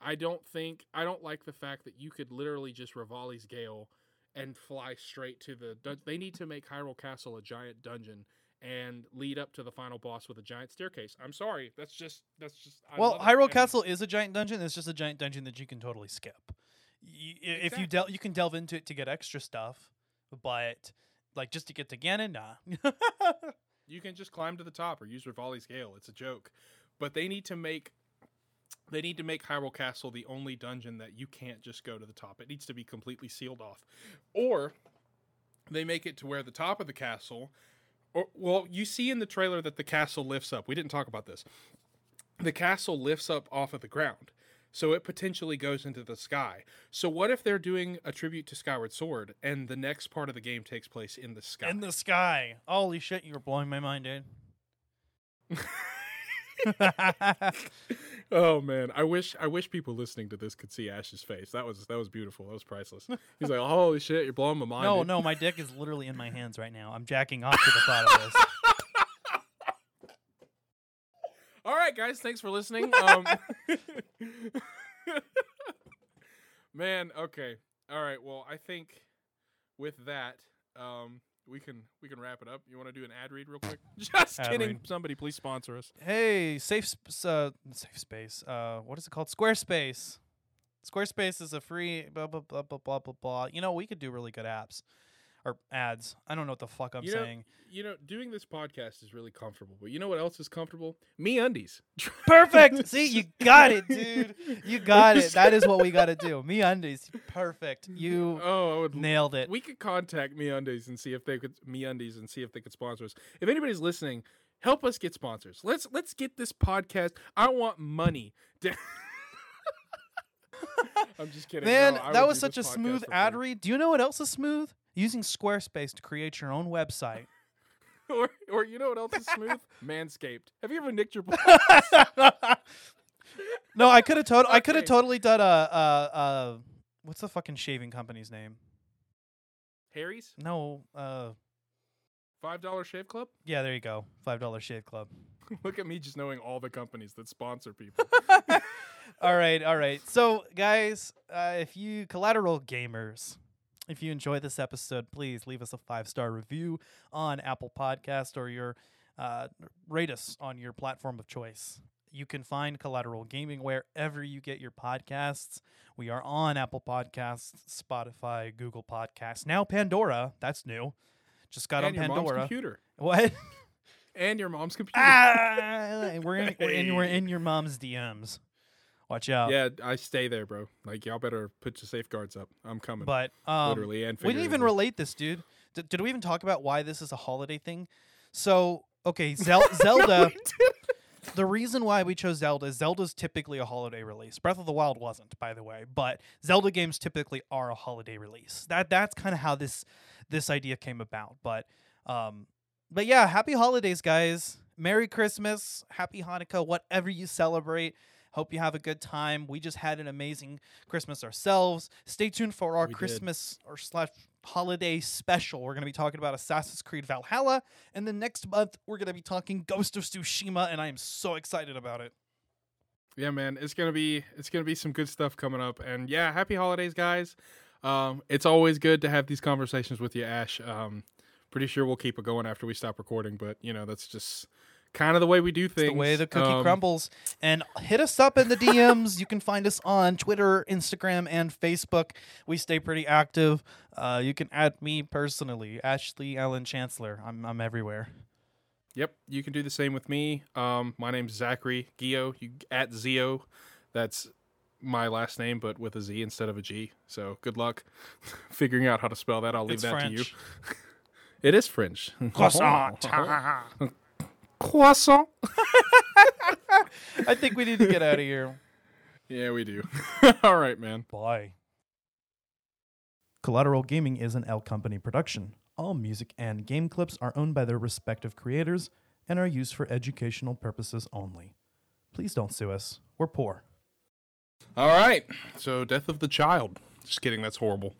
I don't think I don't like the fact that you could literally just Revali's Gale and fly straight to the dun- they need to make Hyrule Castle a giant dungeon and lead up to the final boss with a giant staircase. I'm sorry, that's just that's just I well, love it, Hyrule Castle is a giant dungeon. It's just a giant dungeon that you can totally skip. Y- i- If you delve, you can delve into it to get extra stuff, but like just to get to Ganon, nah. You can just climb to the top or use Revali's Gale. It's a joke. But they need to make they need to make Hyrule Castle the only dungeon that you can't just go to the top. It needs to be completely sealed off. Or they make it to where the top of the castle or well, you see in the trailer that the castle lifts up. We didn't talk about this. The castle lifts up off of the ground. So it potentially goes into the sky. So what if they're doing a tribute to Skyward Sword and the next part of the game takes place in the sky? In the sky. Holy shit, you were blowing my mind, dude. Oh man, I wish I wish people listening to this could see Ash's face. That was that was beautiful. That was priceless. He's like, "Holy shit, you're blowing my mind." no, dude." no, my dick is literally in my hands right now. I'm jacking off to the thought of this. All right, guys, thanks for listening. Um, man, okay, all right. Well, I think with that, um, we can we can wrap it up. You want to do an ad read real quick? Just Ad kidding. read. Somebody please sponsor us. Hey, safe sp- uh, safe space. Uh, what is it called? Squarespace. Squarespace is a free blah blah blah blah blah blah blah. You know, we could do really good apps or ads. I don't know what the fuck I'm You know- saying. You know, doing this podcast is really comfortable. But you know what else is comfortable? MeUndies. Perfect. See, you got it, dude. You got it. That is what we got to do. MeUndies. Perfect. You Oh, I would nailed it. We could contact MeUndies and see if they could MeUndies and see if they could sponsor us. If anybody's listening, help us get sponsors. Let's let's get this podcast. I want money. to- I'm just kidding. Man, No, that was such a smooth ad read. Do you know what else is smooth? Using Squarespace to create your own website. or or you know what else is smooth? Manscaped. Have you ever nicked your balls? no, I could have tot- I could have totally done a uh uh what's the fucking shaving company's name? Harry's No, uh five dollar shave club. yeah, there you go. Five dollar shave club. Look at me just knowing all the companies that sponsor people. all right, all right. So, guys, uh, if you collateral gamers, if you enjoy this episode, please leave us a five star review on Apple Podcast or your uh, rate us on your platform of choice. You can find Collateral Gaming wherever you get your podcasts. We are on Apple Podcasts, Spotify, Google Podcasts, now Pandora. That's new. Just got and on your mom's Pandora. computer. What? And your mom's computer. ah, we're in, we're in, we're in your mom's DMs. Watch out. Yeah, I stay there, bro. Like y'all better put your safeguards up. I'm coming. But um, literally and we didn't even relate this, dude. D- did we even talk about why this is a holiday thing? So, okay, Zel- Zelda. the reason why we chose Zelda is Zelda's typically a holiday release. Breath of the Wild wasn't, by the way, but Zelda games typically are a holiday release. That that's kind of how this this idea came about. But um, but yeah, happy holidays, guys. Merry Christmas, Happy Hanukkah, whatever you celebrate. Hope you have a good time. We just had an amazing Christmas ourselves. Stay tuned for our We did. Christmas or slash holiday special. We're going to be talking about Assassin's Creed Valhalla, and then next month we're going to be talking Ghost of Tsushima, and I am so excited about it. yeah, man, it's gonna be it's gonna be some good stuff coming up, and yeah, happy holidays, guys. Um, it's always good to have these conversations with you, Ash. Um, pretty sure we'll keep it going after we stop recording, but you know that's just kind of the way we do things. the way the cookie Um, crumbles. And hit us up in the DMs. you can find us on Twitter, Instagram, and Facebook. We stay pretty active. Uh, you can add me personally, Ashley Allen Chancellor. I'm I'm everywhere. Yep, you can do the same with me. Um, my name's Zachary Gio. You at Zio. That's my last name, but with a Z instead of a G. So good luck figuring out how to spell that. I'll leave It's that French. to you. It is French. Croissant. Croissant. I think we need to get out of here. Yeah, we do. All right, man. Bye. Collateral Gaming is an L Company production. All music and game clips are owned by their respective creators and are used for educational purposes only. Please don't sue us. We're poor. All right. So, death of the child. Just kidding. That's horrible.